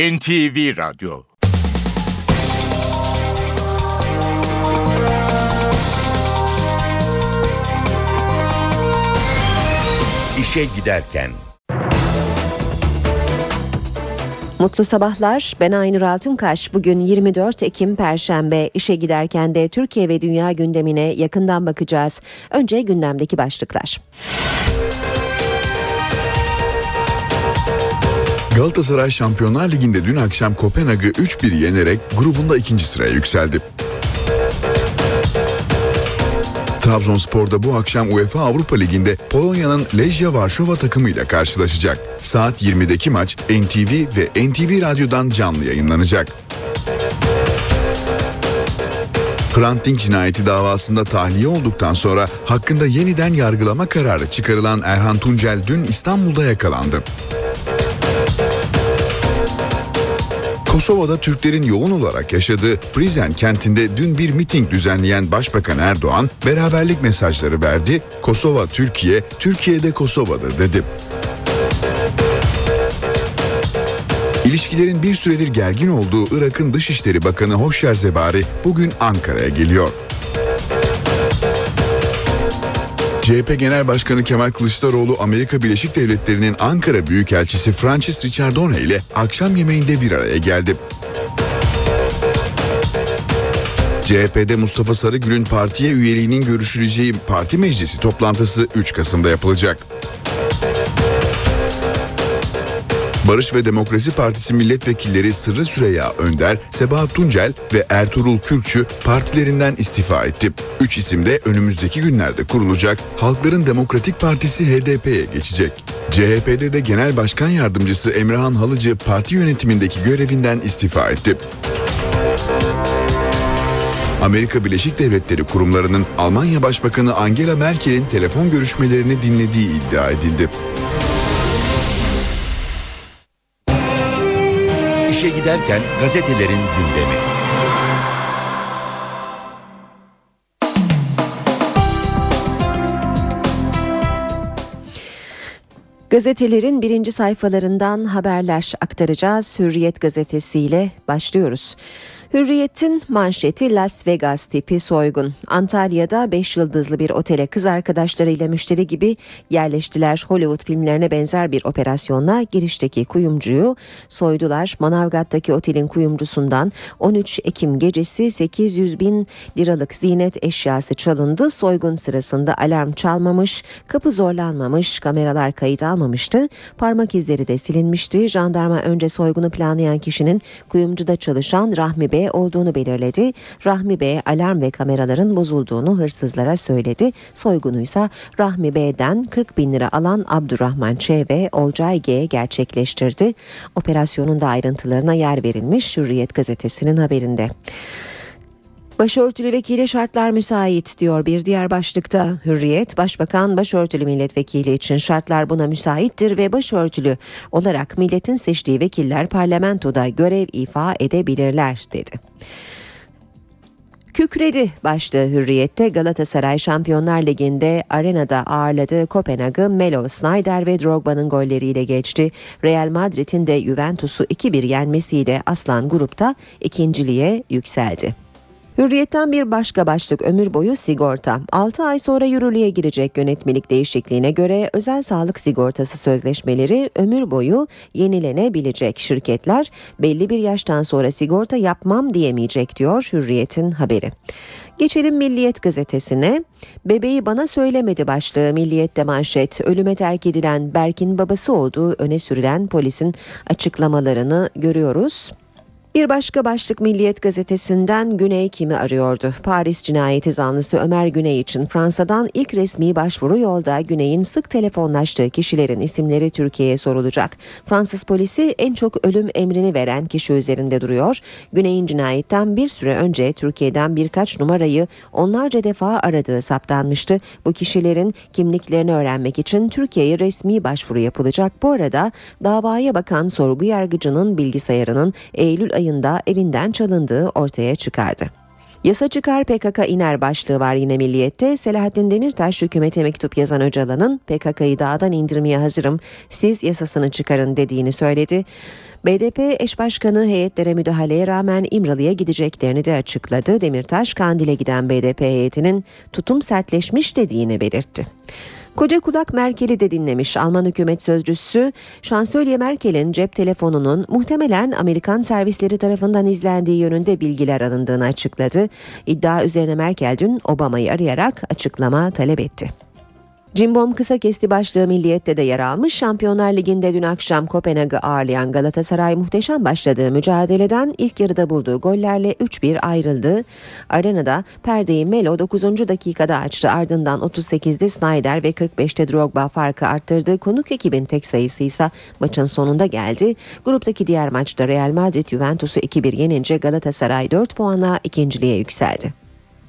NTV Radyo İşe Giderken Mutlu sabahlar. Ben Aynur Altunkaş. Bugün 24 Ekim Perşembe. İşe giderken de Türkiye ve dünya gündemine yakından bakacağız. Önce gündemdeki başlıklar. Galatasaray Şampiyonlar Ligi'nde dün akşam Kopenhag'ı 3-1 yenerek grubunda ikinci sıraya yükseldi. Trabzonspor'da bu akşam UEFA Avrupa Ligi'nde Polonya'nın Lejia Varşova takımıyla karşılaşacak. Saat 20'deki maç NTV ve NTV Radyo'dan canlı yayınlanacak. Hrant Dink cinayeti davasında tahliye olduktan sonra hakkında yeniden yargılama kararı çıkarılan Erhan Tuncel dün İstanbul'da yakalandı. Kosova'da Türklerin yoğun olarak yaşadığı Prizren kentinde dün bir miting düzenleyen Başbakan Erdoğan beraberlik mesajları verdi. Kosova Türkiye, Türkiye'de Kosova'dır dedi. İlişkilerin bir süredir gergin olduğu Irak'ın Dışişleri Bakanı Hoşyer Zebari bugün Ankara'ya geliyor. CHP Genel Başkanı Kemal Kılıçdaroğlu Amerika Birleşik Devletleri'nin Ankara Büyükelçisi Francis Richardone ile akşam yemeğinde bir araya geldi. CHP'de Mustafa Sarıgül'ün partiye üyeliğinin görüşüleceği parti meclisi toplantısı 3 Kasım'da yapılacak. Barış ve Demokrasi Partisi milletvekilleri Sırrı Süreyya Önder, Sebahat Tuncel ve Ertuğrul Kürkçü partilerinden istifa etti. Üç isim de önümüzdeki günlerde kurulacak Halkların Demokratik Partisi HDP'ye geçecek. CHP'de de Genel Başkan Yardımcısı Emrehan Halıcı parti yönetimindeki görevinden istifa etti. Amerika Birleşik Devletleri kurumlarının Almanya Başbakanı Angela Merkel'in telefon görüşmelerini dinlediği iddia edildi. İşe giderken gazetelerin gündemi. Gazetelerin birinci sayfalarından haberler aktaracağız. Hürriyet gazetesiyle başlıyoruz. Hürriyet'in manşeti Las Vegas tipi soygun. Antalya'da 5 yıldızlı bir otele kız arkadaşlarıyla müşteri gibi yerleştiler. Hollywood filmlerine benzer bir operasyonla girişteki kuyumcuyu soydular. Manavgat'taki otelin kuyumcusundan 13 Ekim gecesi 800 bin liralık zinet eşyası çalındı. Soygun sırasında alarm çalmamış, kapı zorlanmamış, kameralar kayıt almamıştı. Parmak izleri de silinmişti. Jandarma önce soygunu planlayan kişinin kuyumcuda çalışan Rahmi Bey olduğunu belirledi. Rahmi Bey alarm ve kameraların bozulduğunu hırsızlara söyledi. Soygunu ise Rahmi Bey'den 40 bin lira alan Abdurrahman Ç ve Olcay G gerçekleştirdi. Operasyonun da ayrıntılarına yer verilmiş Hürriyet gazetesinin haberinde. Başörtülü vekili şartlar müsait diyor bir diğer başlıkta. Hürriyet, Başbakan başörtülü milletvekili için şartlar buna müsaittir ve başörtülü olarak milletin seçtiği vekiller parlamentoda görev ifa edebilirler dedi. Kükredi başta Hürriyet'te Galatasaray Şampiyonlar Ligi'nde arenada ağırladı Kopenhag'ı Melo, Snyder ve Drogba'nın golleriyle geçti. Real Madrid'in de Juventus'u 2-1 yenmesiyle Aslan grupta ikinciliğe yükseldi. Hürriyetten bir başka başlık ömür boyu sigorta. 6 ay sonra yürürlüğe girecek yönetmelik değişikliğine göre özel sağlık sigortası sözleşmeleri ömür boyu yenilenebilecek. Şirketler belli bir yaştan sonra sigorta yapmam diyemeyecek diyor Hürriyet'in haberi. Geçelim Milliyet gazetesine. Bebeği bana söylemedi başlığı Milliyet'te manşet. Ölüme terk edilen Berk'in babası olduğu öne sürülen polisin açıklamalarını görüyoruz. Bir başka başlık Milliyet gazetesinden Güney kimi arıyordu? Paris cinayeti zanlısı Ömer Güney için Fransa'dan ilk resmi başvuru yolda Güney'in sık telefonlaştığı kişilerin isimleri Türkiye'ye sorulacak. Fransız polisi en çok ölüm emrini veren kişi üzerinde duruyor. Güney'in cinayetten bir süre önce Türkiye'den birkaç numarayı onlarca defa aradığı saptanmıştı. Bu kişilerin kimliklerini öğrenmek için Türkiye'ye resmi başvuru yapılacak. Bu arada davaya bakan sorgu yargıcının bilgisayarının Eylül ayında evinden çalındığı ortaya çıkardı. Yasa çıkar PKK iner başlığı var yine Milliyet'te. Selahattin Demirtaş hükümete mektup yazan Öcalan'ın PKK'yı dağdan indirmeye hazırım siz yasasını çıkarın dediğini söyledi. BDP eş başkanı heyetlere müdahaleye rağmen İmralı'ya gideceklerini de açıkladı. Demirtaş Kandil'e giden BDP heyetinin tutum sertleşmiş dediğini belirtti. Koca kulak Merkel'i de dinlemiş Alman hükümet sözcüsü Şansölye Merkel'in cep telefonunun muhtemelen Amerikan servisleri tarafından izlendiği yönünde bilgiler alındığını açıkladı. İddia üzerine Merkel dün Obama'yı arayarak açıklama talep etti. Cimbom kısa kesti başlığı Milliyet'te de yer almış. Şampiyonlar Ligi'nde dün akşam Kopenhag'ı ağırlayan Galatasaray muhteşem başladığı mücadeleden ilk yarıda bulduğu gollerle 3-1 ayrıldı. Arenada perdeyi Melo 9. dakikada açtı. Ardından 38'de Snyder ve 45'te Drogba farkı arttırdı. Konuk ekibin tek sayısı ise maçın sonunda geldi. Gruptaki diğer maçta Real Madrid Juventus'u 2-1 yenince Galatasaray 4 puanla ikinciliğe yükseldi.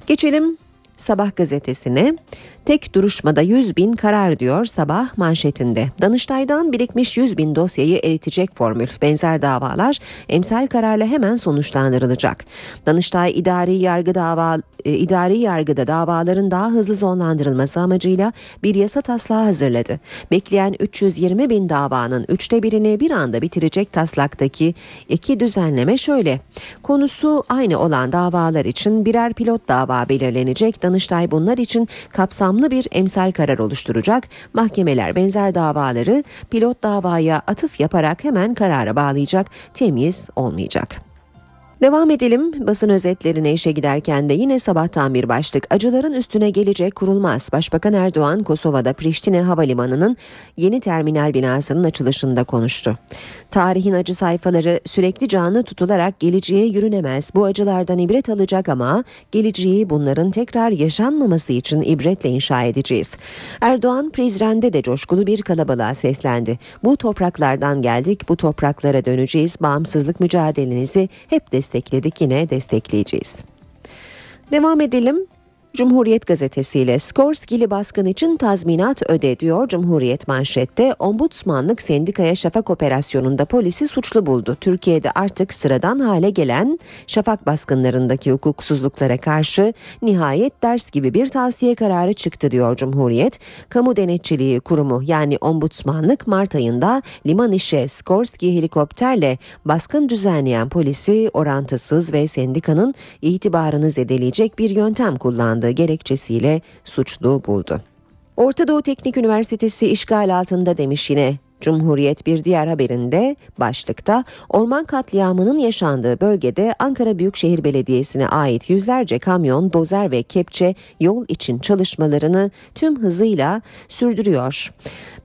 Geçelim Sabah gazetesine tek duruşmada 100 bin karar diyor sabah manşetinde. Danıştay'dan birikmiş 100 bin dosyayı eritecek formül. Benzer davalar emsal kararla hemen sonuçlandırılacak. Danıştay idari yargı dava e, idari yargıda davaların daha hızlı sonlandırılması amacıyla bir yasa taslağı hazırladı. Bekleyen 320 bin davanın üçte birini bir anda bitirecek taslaktaki iki düzenleme şöyle. Konusu aynı olan davalar için birer pilot dava belirlenecek. Danıştay bunlar için kapsamlı bir emsal karar oluşturacak. Mahkemeler benzer davaları pilot davaya atıf yaparak hemen karara bağlayacak. Temiz olmayacak. Devam edelim basın özetlerine işe giderken de yine sabahtan bir başlık acıların üstüne gelecek kurulmaz. Başbakan Erdoğan Kosova'da Priştine Havalimanı'nın yeni terminal binasının açılışında konuştu. Tarihin acı sayfaları sürekli canlı tutularak geleceğe yürünemez. Bu acılardan ibret alacak ama geleceği bunların tekrar yaşanmaması için ibretle inşa edeceğiz. Erdoğan Prizren'de de coşkulu bir kalabalığa seslendi. Bu topraklardan geldik, bu topraklara döneceğiz. Bağımsızlık mücadelenizi hep destekliyoruz destekledik yine destekleyeceğiz. Devam edelim. Cumhuriyet gazetesiyle Skorskili baskın için tazminat öde diyor Cumhuriyet manşette. Ombudsmanlık sendikaya şafak operasyonunda polisi suçlu buldu. Türkiye'de artık sıradan hale gelen şafak baskınlarındaki hukuksuzluklara karşı nihayet ders gibi bir tavsiye kararı çıktı diyor Cumhuriyet. Kamu Denetçiliği Kurumu yani Ombudsmanlık Mart ayında liman işe Skorski helikopterle baskın düzenleyen polisi orantısız ve sendikanın itibarını zedeleyecek bir yöntem kullandı kullandığı gerekçesiyle suçlu buldu. Orta Doğu Teknik Üniversitesi işgal altında demiş yine Cumhuriyet bir diğer haberinde başlıkta orman katliamının yaşandığı bölgede Ankara Büyükşehir Belediyesi'ne ait yüzlerce kamyon, dozer ve kepçe yol için çalışmalarını tüm hızıyla sürdürüyor.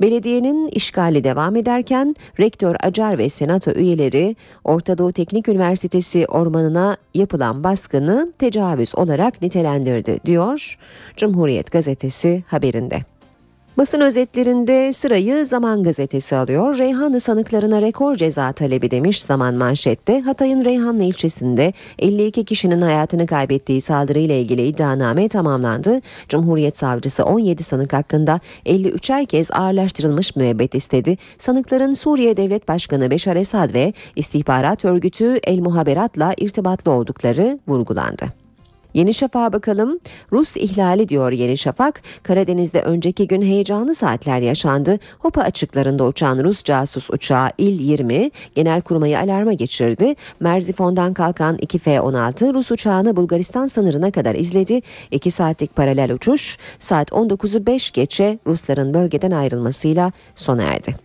Belediyenin işgali devam ederken rektör Acar ve senato üyeleri Orta Doğu Teknik Üniversitesi ormanına yapılan baskını tecavüz olarak nitelendirdi diyor Cumhuriyet gazetesi haberinde. Basın özetlerinde sırayı Zaman Gazetesi alıyor. Reyhanlı sanıklarına rekor ceza talebi demiş Zaman manşette. Hatay'ın Reyhanlı ilçesinde 52 kişinin hayatını kaybettiği saldırıyla ilgili iddianame tamamlandı. Cumhuriyet Savcısı 17 sanık hakkında 53'er kez ağırlaştırılmış müebbet istedi. Sanıkların Suriye Devlet Başkanı Beşar Esad ve istihbarat örgütü El Muhaberat'la irtibatlı oldukları vurgulandı. Yeni Şafak'a bakalım. Rus ihlali diyor Yeni Şafak. Karadeniz'de önceki gün heyecanlı saatler yaşandı. Hopa açıklarında uçan Rus casus uçağı İl-20 genel kurmayı alarma geçirdi. Merzifon'dan kalkan 2 F-16 Rus uçağını Bulgaristan sınırına kadar izledi. 2 saatlik paralel uçuş saat 19'u 5 geçe Rusların bölgeden ayrılmasıyla sona erdi.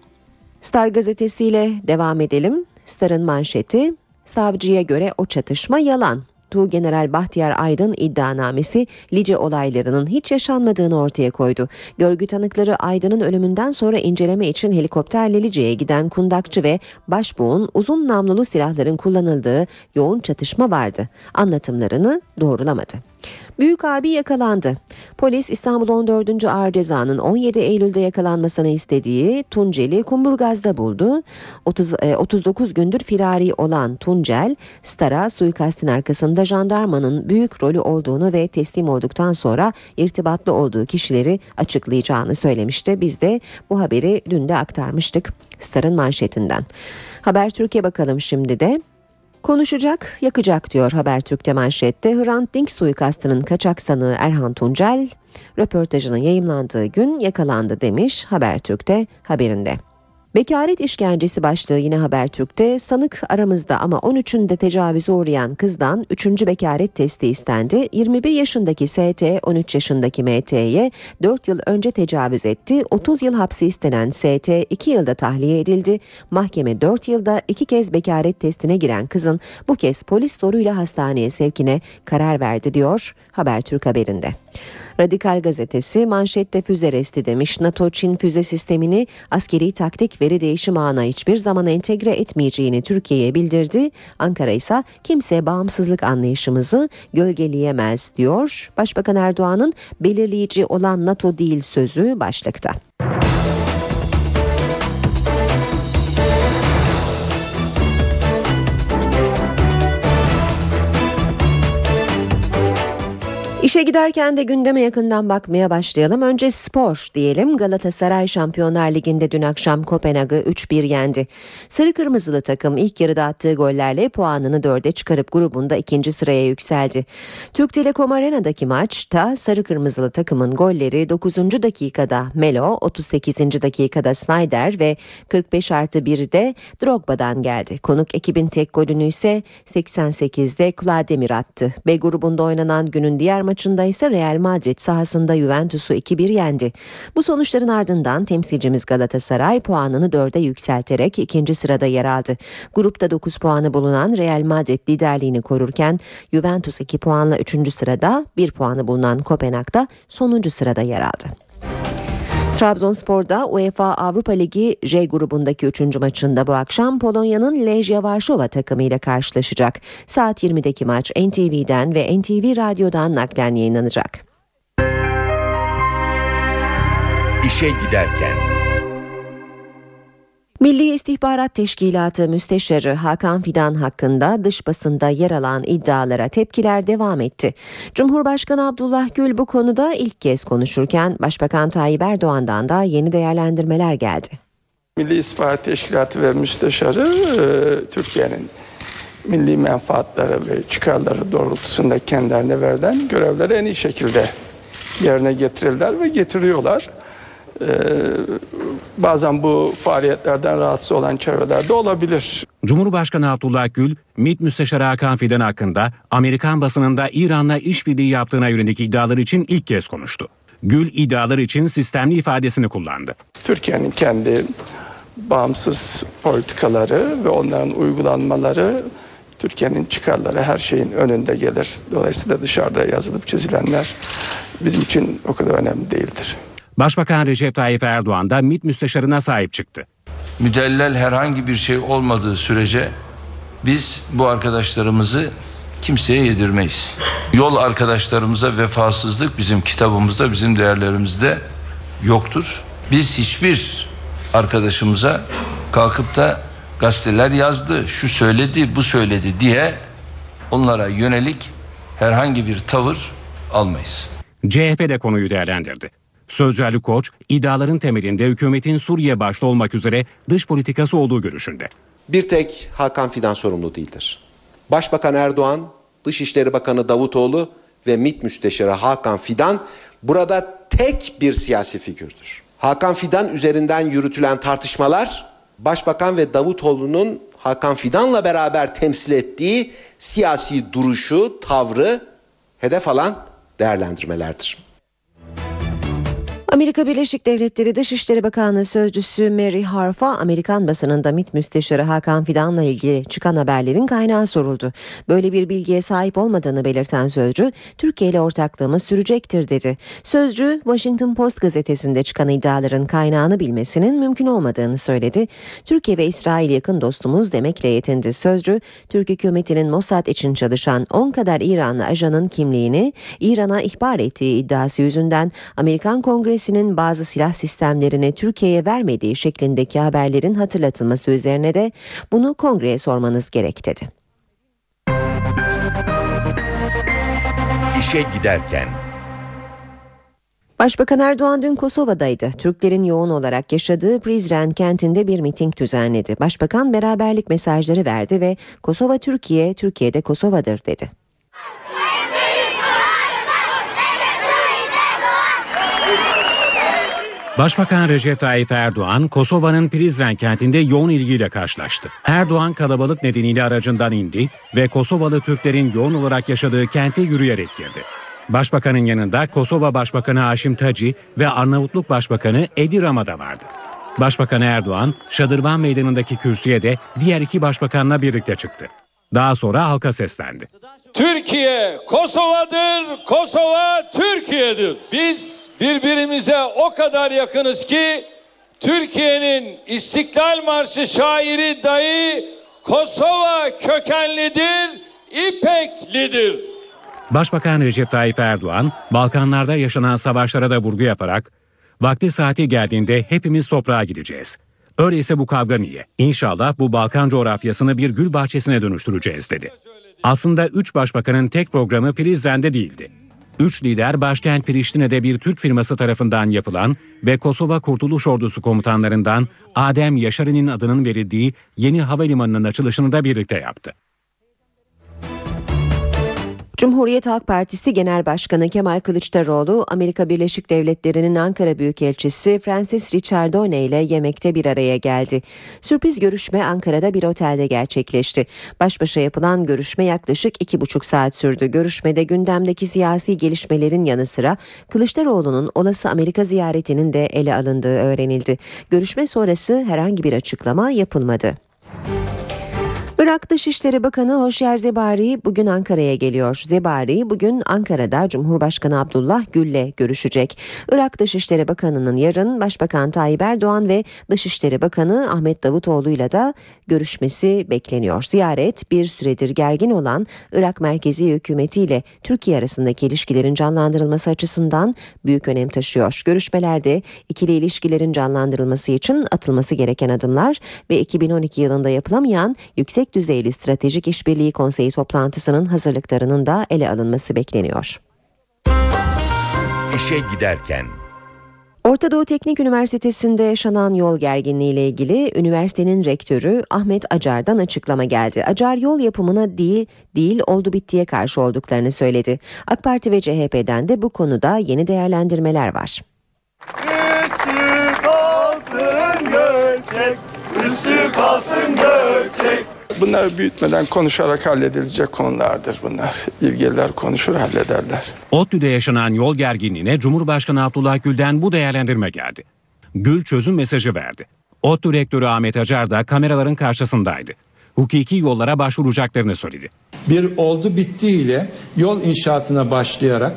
Star gazetesiyle devam edelim. Star'ın manşeti Savcıya göre o çatışma yalan. General Bahtiyar Aydın iddianamesi Lice olaylarının hiç yaşanmadığını ortaya koydu. Görgü tanıkları Aydın'ın ölümünden sonra inceleme için helikopterle Lice'ye giden kundakçı ve başbuğun uzun namlulu silahların kullanıldığı yoğun çatışma vardı. Anlatımlarını doğrulamadı. Büyük abi yakalandı. Polis İstanbul 14. Ağır Ceza'nın 17 Eylül'de yakalanmasını istediği Tunceli Kumburgaz'da buldu. 30, 39 e, gündür firari olan Tuncel, Star'a suikastin arkasında jandarmanın büyük rolü olduğunu ve teslim olduktan sonra irtibatlı olduğu kişileri açıklayacağını söylemişti. Biz de bu haberi dün de aktarmıştık Star'ın manşetinden. Haber Türkiye bakalım şimdi de. Konuşacak, yakacak diyor Habertürk'te manşette. Hrant Dink suikastının kaçak sanığı Erhan Tuncel, röportajının yayımlandığı gün yakalandı demiş Habertürk'te haberinde. Bekaret işkencesi başlığı yine Habertürk'te sanık aramızda ama 13'ünde tecavüze uğrayan kızdan 3. bekaret testi istendi. 21 yaşındaki ST 13 yaşındaki MT'ye 4 yıl önce tecavüz etti. 30 yıl hapsi istenen ST 2 yılda tahliye edildi. Mahkeme 4 yılda 2 kez bekaret testine giren kızın bu kez polis soruyla hastaneye sevkine karar verdi diyor Habertürk haberinde. Radikal gazetesi manşette füze resti demiş. NATO Çin füze sistemini askeri taktik veri değişim ağına hiçbir zaman entegre etmeyeceğini Türkiye'ye bildirdi. Ankara ise kimse bağımsızlık anlayışımızı gölgeleyemez diyor. Başbakan Erdoğan'ın belirleyici olan NATO değil sözü başlıkta. İşe giderken de gündeme yakından bakmaya başlayalım. Önce spor diyelim. Galatasaray Şampiyonlar Ligi'nde dün akşam Kopenhag'ı 3-1 yendi. Sarı kırmızılı takım ilk yarıda attığı gollerle puanını dörde çıkarıp grubunda ikinci sıraya yükseldi. Türk Telekom Arena'daki maçta sarı kırmızılı takımın golleri 9. dakikada Melo, 38. dakikada Snyder ve 45 artı 1'de Drogba'dan geldi. Konuk ekibin tek golünü ise 88'de Vladimir attı. B grubunda oynanan günün diğer maçı maçında ise Real Madrid sahasında Juventus'u 2-1 yendi. Bu sonuçların ardından temsilcimiz Galatasaray puanını 4'e yükselterek ikinci sırada yer aldı. Grupta 9 puanı bulunan Real Madrid liderliğini korurken Juventus 2 puanla 3. sırada 1 puanı bulunan Kopenhag'da sonuncu sırada yer aldı. Trabzonspor'da UEFA Avrupa Ligi J grubundaki 3. maçında bu akşam Polonya'nın Legia Varşova takımıyla karşılaşacak. Saat 20'deki maç NTV'den ve NTV Radyo'dan naklen yayınlanacak. İşe giderken Milli İstihbarat Teşkilatı Müsteşarı Hakan Fidan hakkında dış basında yer alan iddialara tepkiler devam etti. Cumhurbaşkanı Abdullah Gül bu konuda ilk kez konuşurken Başbakan Tayyip Erdoğan'dan da yeni değerlendirmeler geldi. Milli İstihbarat Teşkilatı ve Müsteşarı e, Türkiye'nin milli menfaatları ve çıkarları doğrultusunda kendilerine verilen görevleri en iyi şekilde yerine getirirler ve getiriyorlar. Ee, bazen bu faaliyetlerden rahatsız olan çevrelerde olabilir. Cumhurbaşkanı Abdullah Gül, MİT Müsteşarı Hakan Fidan hakkında Amerikan basınında İran'la işbirliği yaptığına yönelik iddialar için ilk kez konuştu. Gül iddialar için sistemli ifadesini kullandı. Türkiye'nin kendi bağımsız politikaları ve onların uygulanmaları Türkiye'nin çıkarları her şeyin önünde gelir. Dolayısıyla dışarıda yazılıp çizilenler bizim için o kadar önemli değildir. Başbakan Recep Tayyip Erdoğan da MİT müsteşarına sahip çıktı. Müdellel herhangi bir şey olmadığı sürece biz bu arkadaşlarımızı kimseye yedirmeyiz. Yol arkadaşlarımıza vefasızlık bizim kitabımızda, bizim değerlerimizde yoktur. Biz hiçbir arkadaşımıza kalkıp da gazeteler yazdı, şu söyledi, bu söyledi diye onlara yönelik herhangi bir tavır almayız. CHP de konuyu değerlendirdi. Sözcü Koç, iddiaların temelinde hükümetin Suriye başta olmak üzere dış politikası olduğu görüşünde. Bir tek Hakan Fidan sorumlu değildir. Başbakan Erdoğan, Dışişleri Bakanı Davutoğlu ve MİT Müsteşarı Hakan Fidan burada tek bir siyasi figürdür. Hakan Fidan üzerinden yürütülen tartışmalar Başbakan ve Davutoğlu'nun Hakan Fidan'la beraber temsil ettiği siyasi duruşu, tavrı hedef alan değerlendirmelerdir. Amerika Birleşik Devletleri Dışişleri Bakanlığı Sözcüsü Mary Harf'a Amerikan basınında MİT Müsteşarı Hakan Fidan'la ilgili çıkan haberlerin kaynağı soruldu. Böyle bir bilgiye sahip olmadığını belirten Sözcü, Türkiye ile ortaklığımız sürecektir dedi. Sözcü, Washington Post gazetesinde çıkan iddiaların kaynağını bilmesinin mümkün olmadığını söyledi. Türkiye ve İsrail yakın dostumuz demekle yetindi. Sözcü, Türk hükümetinin Mossad için çalışan 10 kadar İranlı ajanın kimliğini İran'a ihbar ettiği iddiası yüzünden Amerikan Kongresi ülkesinin bazı silah sistemlerini Türkiye'ye vermediği şeklindeki haberlerin hatırlatılması üzerine de bunu kongreye sormanız gerek dedi. İşe giderken Başbakan Erdoğan dün Kosova'daydı. Türklerin yoğun olarak yaşadığı Prizren kentinde bir miting düzenledi. Başbakan beraberlik mesajları verdi ve Kosova Türkiye, Türkiye de Kosova'dır dedi. Başbakan Recep Tayyip Erdoğan, Kosova'nın Prizren kentinde yoğun ilgiyle karşılaştı. Erdoğan kalabalık nedeniyle aracından indi ve Kosovalı Türklerin yoğun olarak yaşadığı kente yürüyerek girdi. Başbakanın yanında Kosova Başbakanı Haşim Taci ve Arnavutluk Başbakanı Edi Rama da vardı. Başbakan Erdoğan, Şadırvan Meydanı'ndaki kürsüye de diğer iki başbakanla birlikte çıktı. Daha sonra halka seslendi. Türkiye Kosova'dır, Kosova Türkiye'dir. Biz birbirimize o kadar yakınız ki Türkiye'nin İstiklal Marşı şairi dahi Kosova kökenlidir, İpeklidir. Başbakan Recep Tayyip Erdoğan, Balkanlarda yaşanan savaşlara da vurgu yaparak, vakti saati geldiğinde hepimiz toprağa gideceğiz. Öyleyse bu kavga niye? İnşallah bu Balkan coğrafyasını bir gül bahçesine dönüştüreceğiz dedi. Aslında üç başbakanın tek programı Prizren'de değildi. Üç lider başkent Priştine'de bir Türk firması tarafından yapılan ve Kosova Kurtuluş Ordusu komutanlarından Adem Yaşarı'nın adının verildiği yeni havalimanının açılışını da birlikte yaptı. Cumhuriyet Halk Partisi Genel Başkanı Kemal Kılıçdaroğlu, Amerika Birleşik Devletleri'nin Ankara Büyükelçisi Francis Richardone ile yemekte bir araya geldi. Sürpriz görüşme Ankara'da bir otelde gerçekleşti. Baş başa yapılan görüşme yaklaşık iki buçuk saat sürdü. Görüşmede gündemdeki siyasi gelişmelerin yanı sıra Kılıçdaroğlu'nun olası Amerika ziyaretinin de ele alındığı öğrenildi. Görüşme sonrası herhangi bir açıklama yapılmadı. Irak Dışişleri Bakanı Hoşyer Zebari bugün Ankara'ya geliyor. Zebari bugün Ankara'da Cumhurbaşkanı Abdullah Gül'le görüşecek. Irak Dışişleri Bakanı'nın yarın Başbakan Tayyip Erdoğan ve Dışişleri Bakanı Ahmet Davutoğlu ile de görüşmesi bekleniyor. Ziyaret bir süredir gergin olan Irak merkezi hükümeti ile Türkiye arasındaki ilişkilerin canlandırılması açısından büyük önem taşıyor. Görüşmelerde ikili ilişkilerin canlandırılması için atılması gereken adımlar ve 2012 yılında yapılamayan yüksek düzeyli stratejik işbirliği konseyi toplantısının hazırlıklarının da ele alınması bekleniyor. İşe giderken Orta Doğu Teknik Üniversitesi'nde yaşanan yol gerginliği ile ilgili üniversitenin rektörü Ahmet Acar'dan açıklama geldi. Acar yol yapımına değil, değil oldu bittiye karşı olduklarını söyledi. AK Parti ve CHP'den de bu konuda yeni değerlendirmeler var. Üstü kalsın göçek, üstü kalsın göçek. Bunları büyütmeden konuşarak halledilecek konulardır bunlar. İlgililer konuşur hallederler. ODTÜ'de yaşanan yol gerginliğine Cumhurbaşkanı Abdullah Gül'den bu değerlendirme geldi. Gül çözüm mesajı verdi. ODTÜ rektörü Ahmet Acar da kameraların karşısındaydı. Hukuki yollara başvuracaklarını söyledi. bir oldu bitti ile yol inşaatına başlayarak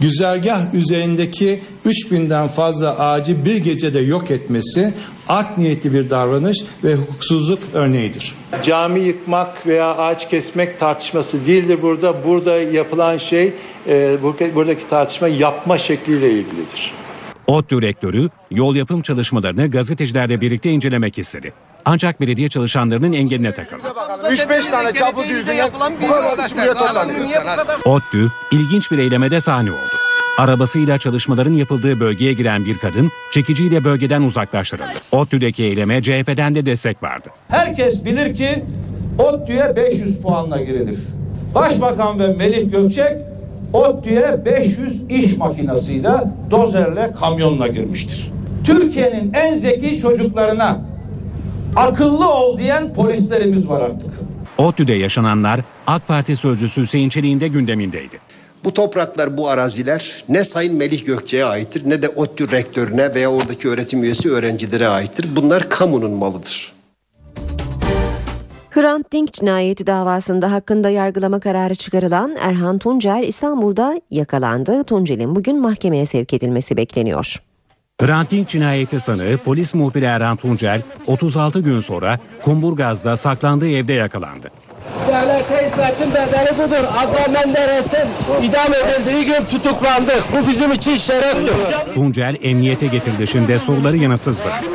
güzergah üzerindeki 3000'den fazla ağacı bir gecede yok etmesi art niyetli bir davranış ve hukuksuzluk örneğidir. Cami yıkmak veya ağaç kesmek tartışması değildir burada. Burada yapılan şey e, buradaki tartışma yapma şekliyle ilgilidir. ODTÜ rektörü yol yapım çalışmalarını gazetecilerle birlikte incelemek istedi. Ancak belediye çalışanlarının engeline takıldı. 3-5 tane çapulcu yüzünden bu kadar iş buraya toplanıyor. ODTÜ ilginç bir eylemede sahne oldu. Arabasıyla çalışmaların yapıldığı bölgeye giren bir kadın çekiciyle bölgeden uzaklaştırıldı. ODTÜ'deki eyleme CHP'den de destek vardı. Herkes bilir ki ODTÜ'ye 500 puanla girilir. Başbakan ve Melih Gökçek ODTÜ'ye 500 iş makinesiyle, dozerle, kamyonla girmiştir. Türkiye'nin en zeki çocuklarına akıllı ol diyen polislerimiz var artık. ODTÜ'de yaşananlar AK Parti sözcüsü Hüseyin Çelik'in de gündemindeydi. Bu topraklar, bu araziler ne Sayın Melih Gökçe'ye aittir ne de ODTÜ rektörüne veya oradaki öğretim üyesi öğrencilere aittir. Bunlar kamunun malıdır. Hrant Dink cinayeti davasında hakkında yargılama kararı çıkarılan Erhan Tuncel İstanbul'da yakalandı. Tuncel'in bugün mahkemeye sevk edilmesi bekleniyor. Hrant Dink cinayeti sanığı polis muhbiri Erhan Tuncel 36 gün sonra Kumburgaz'da saklandığı evde yakalandı. Devlete hizmetin bedeli budur. Adnan Menderes'in idam edildiği gün tutuklandık. Bu bizim için şereftir. Tuncel emniyete getirilişinde soruları yanıtsız bıraktı.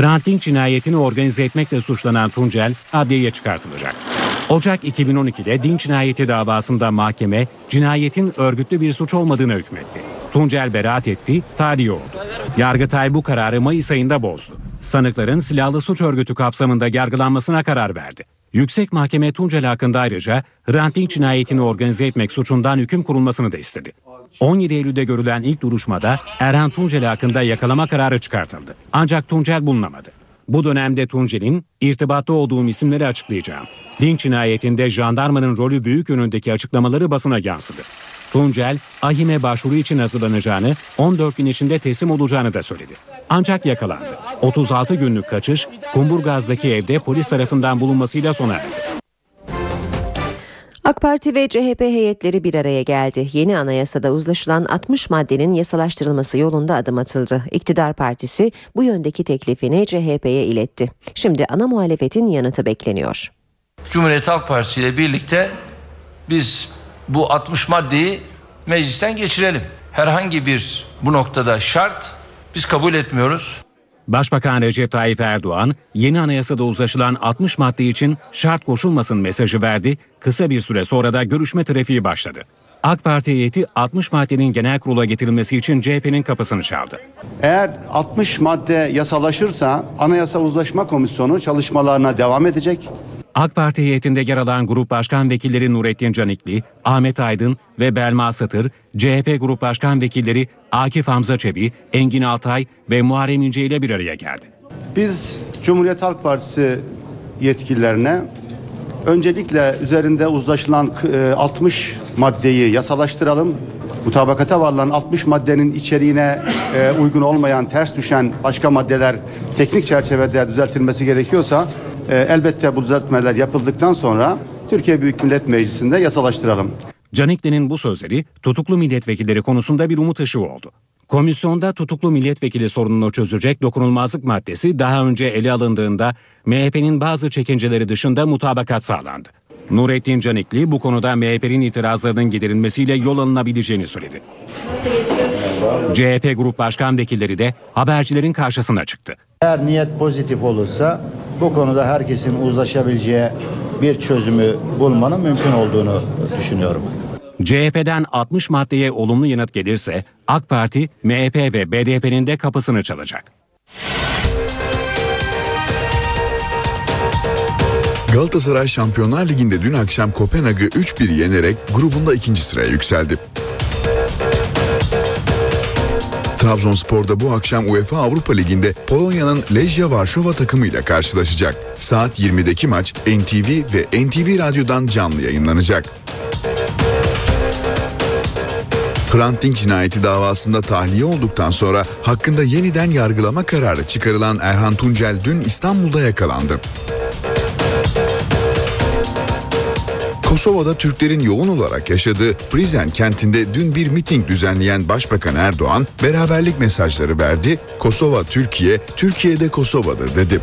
Hrant Dink cinayetini organize etmekle suçlanan Tuncel adliyeye çıkartılacak. Ocak 2012'de Dink cinayeti davasında mahkeme cinayetin örgütlü bir suç olmadığını hükmetti. Tuncel beraat etti, tahliye oldu. Yargıtay bu kararı Mayıs ayında bozdu. Sanıkların silahlı suç örgütü kapsamında yargılanmasına karar verdi. Yüksek Mahkeme Tuncel hakkında ayrıca Hrant cinayetini organize etmek suçundan hüküm kurulmasını da istedi. 17 Eylül'de görülen ilk duruşmada Erhan Tuncel hakkında yakalama kararı çıkartıldı. Ancak Tuncel bulunamadı. Bu dönemde Tuncel'in irtibatta olduğum isimleri açıklayacağım. Dink cinayetinde jandarmanın rolü büyük yönündeki açıklamaları basına yansıdı. Tuncel, ahime başvuru için hazırlanacağını, 14 gün içinde teslim olacağını da söyledi. Ancak yakalandı. 36 günlük kaçış, Kumburgaz'daki evde polis tarafından bulunmasıyla sona erdi. AK Parti ve CHP heyetleri bir araya geldi. Yeni anayasada uzlaşılan 60 maddenin yasalaştırılması yolunda adım atıldı. İktidar Partisi bu yöndeki teklifini CHP'ye iletti. Şimdi ana muhalefetin yanıtı bekleniyor. Cumhuriyet Halk Partisi ile birlikte biz bu 60 maddeyi meclisten geçirelim. Herhangi bir bu noktada şart biz kabul etmiyoruz. Başbakan Recep Tayyip Erdoğan yeni anayasada uzlaşılan 60 madde için şart koşulmasın mesajı verdi. Kısa bir süre sonra da görüşme trafiği başladı. AK Parti heyeti 60 maddenin genel kurula getirilmesi için CHP'nin kapısını çaldı. Eğer 60 madde yasalaşırsa Anayasa Uzlaşma Komisyonu çalışmalarına devam edecek. AK Parti heyetinde yer alan Grup Başkan Vekilleri Nurettin Canikli, Ahmet Aydın ve Belma Satır, CHP Grup Başkan Vekilleri Akif Hamza Çebi, Engin Altay ve Muharrem İnce ile bir araya geldi. Biz Cumhuriyet Halk Partisi yetkililerine öncelikle üzerinde uzlaşılan 60 maddeyi yasalaştıralım. Mutabakata varılan 60 maddenin içeriğine e, uygun olmayan, ters düşen başka maddeler teknik çerçevede düzeltilmesi gerekiyorsa e, elbette bu düzeltmeler yapıldıktan sonra Türkiye Büyük Millet Meclisi'nde yasalaştıralım. Canikli'nin bu sözleri tutuklu milletvekilleri konusunda bir umut ışığı oldu. Komisyonda tutuklu milletvekili sorununu çözecek dokunulmazlık maddesi daha önce ele alındığında MHP'nin bazı çekinceleri dışında mutabakat sağlandı. Nurettin Canikli bu konuda MHP'nin itirazlarının giderilmesiyle yol alınabileceğini söyledi. CHP Grup Başkan Vekilleri de habercilerin karşısına çıktı. Eğer niyet pozitif olursa bu konuda herkesin uzlaşabileceği bir çözümü bulmanın mümkün olduğunu düşünüyorum. CHP'den 60 maddeye olumlu yanıt gelirse AK Parti, MHP ve BDP'nin de kapısını çalacak. Galatasaray Şampiyonlar Ligi'nde dün akşam Kopenhag'ı 3-1 yenerek grubunda ikinci sıraya yükseldi. Trabzonspor'da bu akşam UEFA Avrupa Ligi'nde Polonya'nın Lejia Varşova takımıyla karşılaşacak. Saat 20'deki maç NTV ve NTV Radyo'dan canlı yayınlanacak. Hrant cinayeti davasında tahliye olduktan sonra hakkında yeniden yargılama kararı çıkarılan Erhan Tuncel dün İstanbul'da yakalandı. Kosova'da Türklerin yoğun olarak yaşadığı Prizren kentinde dün bir miting düzenleyen Başbakan Erdoğan beraberlik mesajları verdi. Kosova Türkiye, Türkiye de Kosova'dır dedi.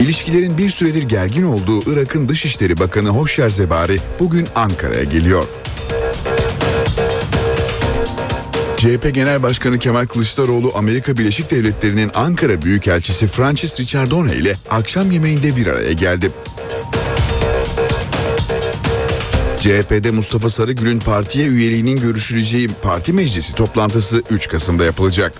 İlişkilerin bir süredir gergin olduğu Irak'ın Dışişleri Bakanı Hoşyer Zebari bugün Ankara'ya geliyor. CHP Genel Başkanı Kemal Kılıçdaroğlu Amerika Birleşik Devletleri'nin Ankara Büyükelçisi Francis Richardone ile akşam yemeğinde bir araya geldi. CHP'de Mustafa Sarıgül'ün partiye üyeliğinin görüşüleceği parti meclisi toplantısı 3 Kasım'da yapılacak.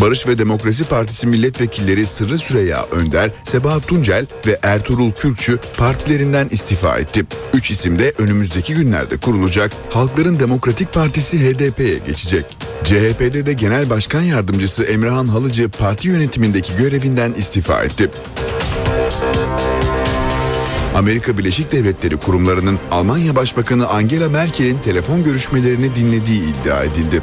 Barış ve Demokrasi Partisi milletvekilleri Sırrı Süreyya Önder, Sebahat Tuncel ve Ertuğrul Kürkçü partilerinden istifa etti. Üç isim de önümüzdeki günlerde kurulacak Halkların Demokratik Partisi HDP'ye geçecek. CHP'de de Genel Başkan Yardımcısı Emrehan Halıcı parti yönetimindeki görevinden istifa etti. Amerika Birleşik Devletleri kurumlarının Almanya Başbakanı Angela Merkel'in telefon görüşmelerini dinlediği iddia edildi.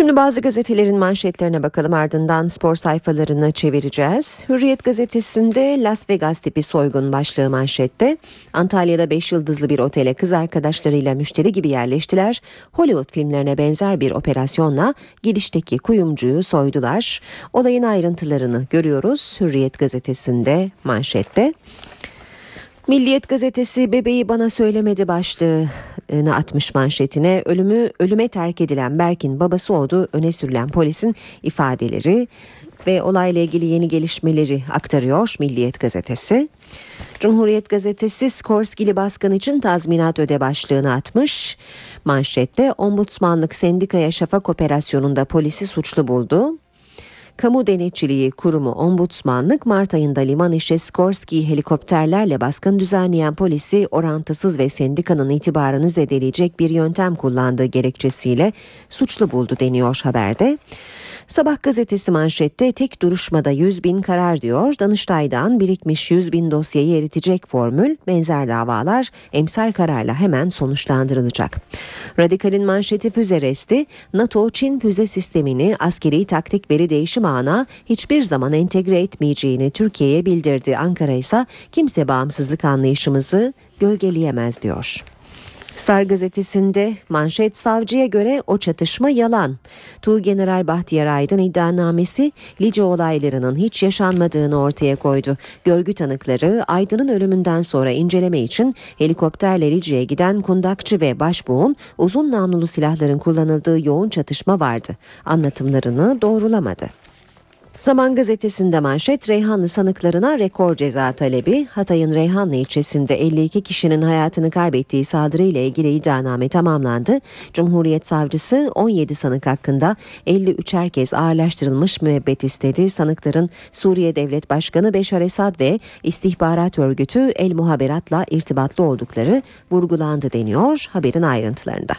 Şimdi bazı gazetelerin manşetlerine bakalım ardından spor sayfalarını çevireceğiz. Hürriyet gazetesinde Las Vegas tipi soygun başlığı manşette. Antalya'da 5 yıldızlı bir otele kız arkadaşlarıyla müşteri gibi yerleştiler. Hollywood filmlerine benzer bir operasyonla girişteki kuyumcuyu soydular. Olayın ayrıntılarını görüyoruz Hürriyet gazetesinde manşette. Milliyet gazetesi bebeği bana söylemedi başlığını atmış manşetine. Ölümü ölüme terk edilen Berk'in babası olduğu öne sürülen polisin ifadeleri ve olayla ilgili yeni gelişmeleri aktarıyor Milliyet gazetesi. Cumhuriyet gazetesi Skorskili baskın için tazminat öde başlığını atmış. Manşette ombudsmanlık sendikaya şafak operasyonunda polisi suçlu buldu. Kamu Denetçiliği Kurumu Ombudsmanlık Mart ayında liman işi Skorsky helikopterlerle baskın düzenleyen polisi orantısız ve sendikanın itibarını zedeleyecek bir yöntem kullandığı gerekçesiyle suçlu buldu deniyor haberde. Sabah gazetesi manşette tek duruşmada 100 bin karar diyor. Danıştay'dan birikmiş 100 bin dosyayı eritecek formül benzer davalar emsal kararla hemen sonuçlandırılacak. Radikal'in manşeti füze resti NATO Çin füze sistemini askeri taktik veri değişim ağına hiçbir zaman entegre etmeyeceğini Türkiye'ye bildirdi. Ankara ise kimse bağımsızlık anlayışımızı gölgeleyemez diyor. Star gazetesinde manşet savcıya göre o çatışma yalan. Tuğ General Bahtiyar Aydın iddianamesi Lice olaylarının hiç yaşanmadığını ortaya koydu. Görgü tanıkları Aydın'ın ölümünden sonra inceleme için helikopterle Lice'ye giden kundakçı ve başbuğun uzun namlulu silahların kullanıldığı yoğun çatışma vardı. Anlatımlarını doğrulamadı. Zaman gazetesinde manşet Reyhanlı sanıklarına rekor ceza talebi. Hatay'ın Reyhanlı ilçesinde 52 kişinin hayatını kaybettiği saldırıyla ilgili iddianame tamamlandı. Cumhuriyet savcısı 17 sanık hakkında 53 herkes ağırlaştırılmış müebbet istedi. Sanıkların Suriye Devlet Başkanı Beşar Esad ve istihbarat örgütü El Muhaberat'la irtibatlı oldukları vurgulandı deniyor haberin ayrıntılarında.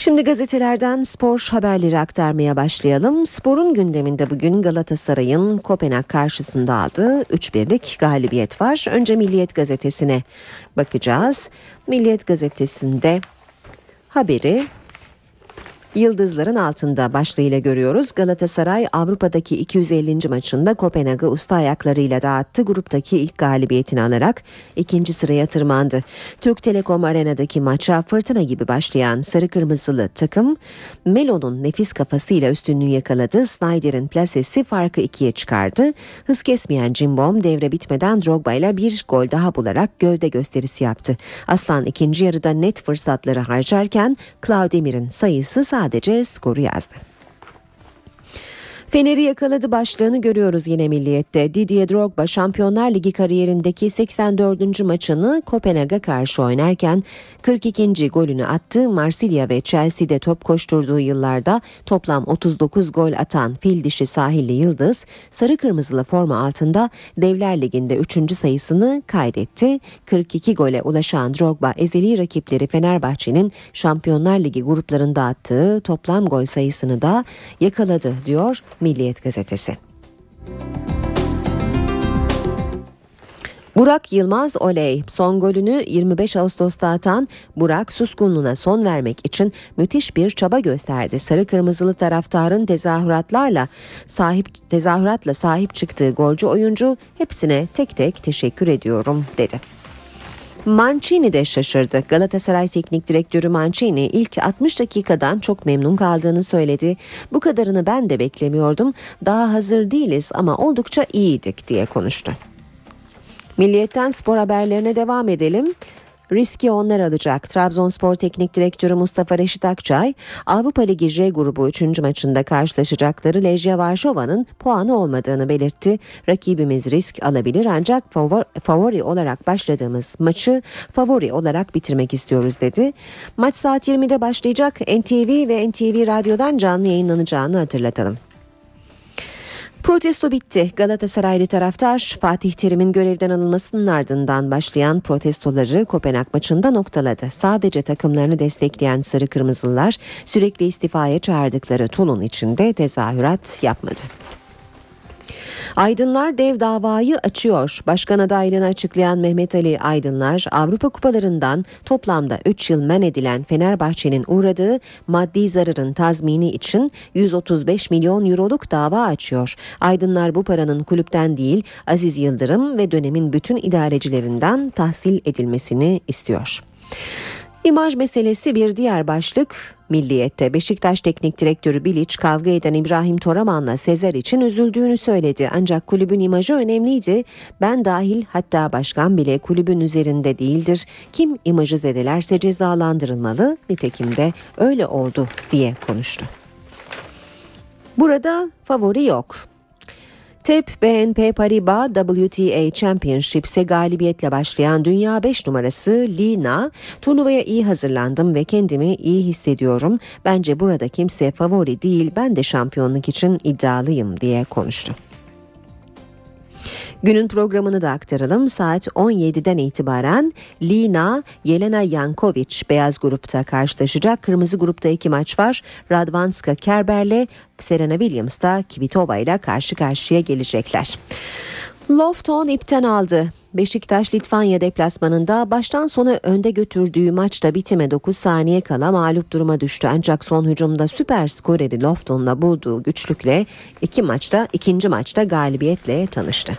Şimdi gazetelerden spor haberleri aktarmaya başlayalım. Sporun gündeminde bugün Galatasaray'ın Kopenhag karşısında aldığı 3-1'lik galibiyet var. Önce Milliyet gazetesine bakacağız. Milliyet gazetesinde haberi Yıldızların altında başlığıyla görüyoruz. Galatasaray Avrupa'daki 250. maçında Kopenhag'ı usta ayaklarıyla dağıttı. Gruptaki ilk galibiyetini alarak ikinci sıraya tırmandı. Türk Telekom Arena'daki maça fırtına gibi başlayan sarı kırmızılı takım Melo'nun nefis kafasıyla üstünlüğü yakaladı. Snyder'in plasesi farkı ikiye çıkardı. Hız kesmeyen Cimbom devre bitmeden Drogba ile bir gol daha bularak gövde gösterisi yaptı. Aslan ikinci yarıda net fırsatları harcarken Claudemir'in sayısı sadece skoru yazdı. Fener'i yakaladı başlığını görüyoruz yine milliyette. Didier Drogba Şampiyonlar Ligi kariyerindeki 84. maçını Kopenhag'a karşı oynarken 42. golünü attı. Marsilya ve Chelsea'de top koşturduğu yıllarda toplam 39 gol atan fil dişi sahilli Yıldız sarı kırmızılı forma altında Devler Ligi'nde 3. sayısını kaydetti. 42 gole ulaşan Drogba ezeli rakipleri Fenerbahçe'nin Şampiyonlar Ligi gruplarında attığı toplam gol sayısını da yakaladı diyor Milliyet gazetesi. Burak Yılmaz oley son golünü 25 Ağustos'ta atan Burak suskunluğuna son vermek için müthiş bir çaba gösterdi. Sarı kırmızılı taraftarın tezahüratlarla sahip tezahüratla sahip çıktığı golcü oyuncu hepsine tek tek teşekkür ediyorum dedi. Mancini de şaşırdı. Galatasaray Teknik Direktörü Mancini ilk 60 dakikadan çok memnun kaldığını söyledi. Bu kadarını ben de beklemiyordum. Daha hazır değiliz ama oldukça iyiydik diye konuştu. Milliyetten spor haberlerine devam edelim. Riski onlar alacak. Trabzonspor Teknik Direktörü Mustafa Reşit Akçay, Avrupa Ligi J grubu 3. maçında karşılaşacakları Lejia Varşova'nın puanı olmadığını belirtti. Rakibimiz risk alabilir ancak favori olarak başladığımız maçı favori olarak bitirmek istiyoruz dedi. Maç saat 20'de başlayacak. NTV ve NTV Radyo'dan canlı yayınlanacağını hatırlatalım. Protesto bitti. Galatasaraylı taraftar Fatih Terim'in görevden alınmasının ardından başlayan protestoları Kopenhag maçında noktaladı. Sadece takımlarını destekleyen Sarı Kırmızılılar sürekli istifaya çağırdıkları Tulun içinde tezahürat yapmadı. Aydınlar dev davayı açıyor. Başkan adaylığını açıklayan Mehmet Ali Aydınlar Avrupa kupalarından toplamda 3 yıl men edilen Fenerbahçe'nin uğradığı maddi zararın tazmini için 135 milyon euroluk dava açıyor. Aydınlar bu paranın kulüpten değil Aziz Yıldırım ve dönemin bütün idarecilerinden tahsil edilmesini istiyor. İmaj meselesi bir diğer başlık. Milliyette Beşiktaş Teknik Direktörü Bilic kavga eden İbrahim Toraman'la Sezer için üzüldüğünü söyledi. Ancak kulübün imajı önemliydi. Ben dahil hatta başkan bile kulübün üzerinde değildir. Kim imajı zedelerse cezalandırılmalı. Nitekim de öyle oldu diye konuştu. Burada favori yok. TEP BNP Paribas WTA Championships'e galibiyetle başlayan dünya 5 numarası Lina, turnuvaya iyi hazırlandım ve kendimi iyi hissediyorum. Bence burada kimse favori değil, ben de şampiyonluk için iddialıyım diye konuştu. Günün programını da aktaralım. Saat 17'den itibaren Lina, Yelena Yankovic beyaz grupta karşılaşacak. Kırmızı grupta iki maç var. Radvanska Kerber'le Serena Williams da Kvitova ile karşı karşıya gelecekler. Lofton ipten aldı. Beşiktaş Litvanya deplasmanında baştan sona önde götürdüğü maçta bitime 9 saniye kala mağlup duruma düştü. Ancak son hücumda süper skoreri Lofton'la bulduğu güçlükle iki maçta ikinci maçta galibiyetle tanıştı.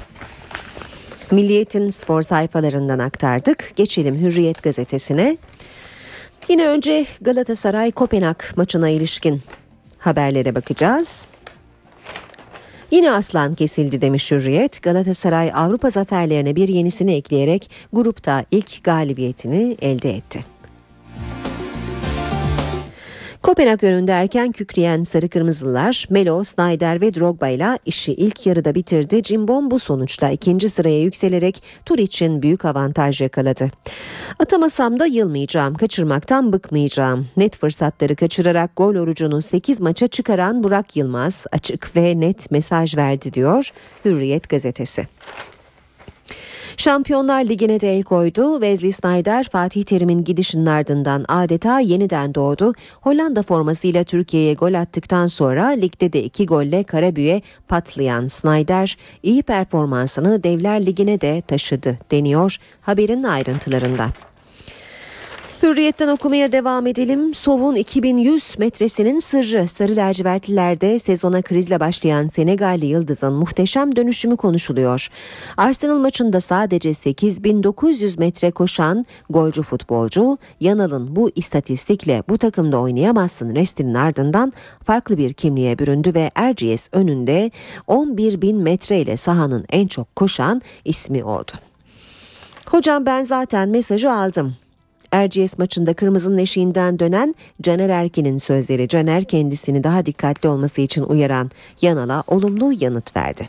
Milliyet'in spor sayfalarından aktardık. Geçelim Hürriyet gazetesine. Yine önce Galatasaray Kopenhag maçına ilişkin haberlere bakacağız. Yine aslan kesildi demiş Hürriyet. Galatasaray Avrupa zaferlerine bir yenisini ekleyerek grupta ilk galibiyetini elde etti. Kopenhag önünde erken kükreyen sarı kırmızılar Melo, Snyder ve Drogba ile işi ilk yarıda bitirdi. Cimbom bu sonuçta ikinci sıraya yükselerek tur için büyük avantaj yakaladı. Atamasam da yılmayacağım, kaçırmaktan bıkmayacağım. Net fırsatları kaçırarak gol orucunu 8 maça çıkaran Burak Yılmaz açık ve net mesaj verdi diyor Hürriyet gazetesi. Şampiyonlar Ligi'ne de el koydu. Wesley Snyder Fatih Terim'in gidişinin ardından adeta yeniden doğdu. Hollanda formasıyla Türkiye'ye gol attıktan sonra ligde de iki golle Karabüye patlayan Snyder iyi performansını Devler Ligi'ne de taşıdı deniyor haberin ayrıntılarında. Hürriyetten okumaya devam edelim. Sov'un 2100 metresinin sırrı Sarı lacivertlilerde sezona krizle başlayan Senegalli Yıldız'ın muhteşem dönüşümü konuşuluyor. Arsenal maçında sadece 8900 metre koşan golcü futbolcu Yanal'ın bu istatistikle bu takımda oynayamazsın restinin ardından farklı bir kimliğe büründü ve Erciyes önünde 11 bin metre ile sahanın en çok koşan ismi oldu. Hocam ben zaten mesajı aldım. Erciyes maçında kırmızının eşiğinden dönen Caner Erkin'in sözleri Caner kendisini daha dikkatli olması için uyaran Yanal'a olumlu yanıt verdi.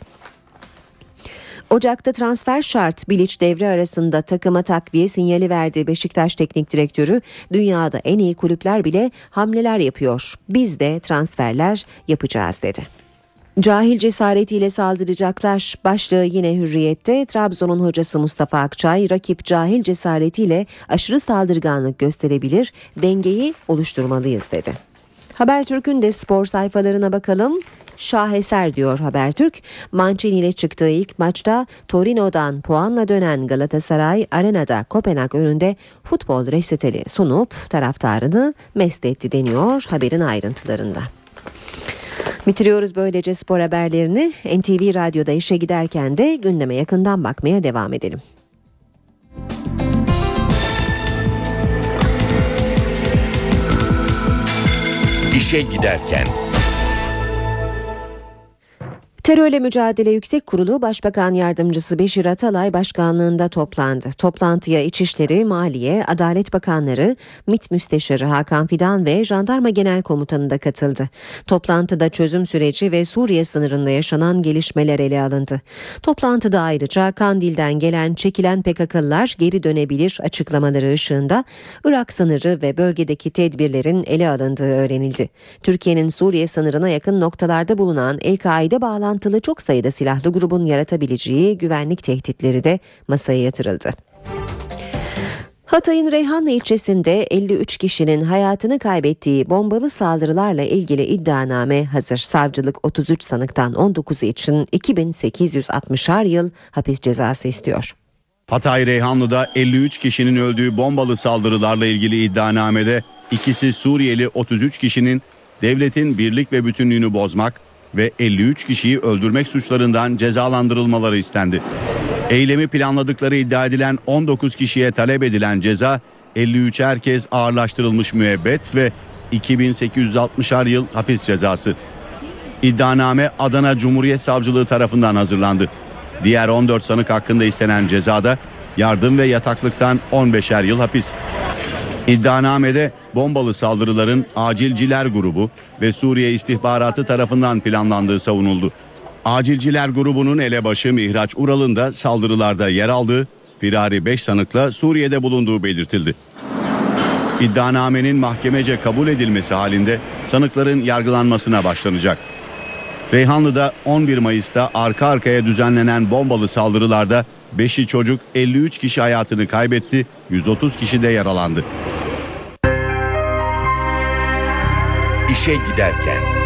Ocak'ta transfer şart Bilic devre arasında takıma takviye sinyali verdi. Beşiktaş Teknik Direktörü dünyada en iyi kulüpler bile hamleler yapıyor. Biz de transferler yapacağız dedi. Cahil cesaretiyle saldıracaklar. Başlığı yine hürriyette Trabzon'un hocası Mustafa Akçay rakip cahil cesaretiyle aşırı saldırganlık gösterebilir, dengeyi oluşturmalıyız dedi. Habertürk'ün de spor sayfalarına bakalım. Şaheser diyor Habertürk. Mancini ile çıktığı ilk maçta Torino'dan puanla dönen Galatasaray arenada Kopenhag önünde futbol resitali sunup taraftarını mest etti deniyor haberin ayrıntılarında. Bitiriyoruz böylece spor haberlerini. NTV Radyo'da işe giderken de gündeme yakından bakmaya devam edelim. İşe giderken Terörle Mücadele Yüksek Kurulu Başbakan Yardımcısı Beşir Atalay başkanlığında toplandı. Toplantıya İçişleri, Maliye, Adalet Bakanları, MİT Müsteşarı Hakan Fidan ve Jandarma Genel Komutanı da katıldı. Toplantıda çözüm süreci ve Suriye sınırında yaşanan gelişmeler ele alındı. Toplantıda ayrıca Kandil'den gelen çekilen PKK'lılar geri dönebilir açıklamaları ışığında Irak sınırı ve bölgedeki tedbirlerin ele alındığı öğrenildi. Türkiye'nin Suriye sınırına yakın noktalarda bulunan El-Kaide bağlantılı bağlantılı çok sayıda silahlı grubun yaratabileceği güvenlik tehditleri de masaya yatırıldı. Hatay'ın Reyhanlı ilçesinde 53 kişinin hayatını kaybettiği bombalı saldırılarla ilgili iddianame hazır. Savcılık 33 sanıktan 19'u için 2860'ar yıl hapis cezası istiyor. Hatay Reyhanlı'da 53 kişinin öldüğü bombalı saldırılarla ilgili iddianamede ikisi Suriyeli 33 kişinin devletin birlik ve bütünlüğünü bozmak, ve 53 kişiyi öldürmek suçlarından cezalandırılmaları istendi. Eylemi planladıkları iddia edilen 19 kişiye talep edilen ceza 53 herkes ağırlaştırılmış müebbet ve 2860'ar yıl hapis cezası. İddianame Adana Cumhuriyet Savcılığı tarafından hazırlandı. Diğer 14 sanık hakkında istenen cezada yardım ve yataklıktan 15'er yıl hapis. İddianamede bombalı saldırıların Acilciler Grubu ve Suriye İstihbaratı tarafından planlandığı savunuldu. Acilciler grubunun elebaşı Mihraç Ural'ın da saldırılarda yer aldığı, firari 5 sanıkla Suriye'de bulunduğu belirtildi. İddianamenin mahkemece kabul edilmesi halinde sanıkların yargılanmasına başlanacak. Reyhanlı'da 11 Mayıs'ta arka arkaya düzenlenen bombalı saldırılarda 5'i çocuk 53 kişi hayatını kaybetti, 130 kişi de yaralandı. İşe giderken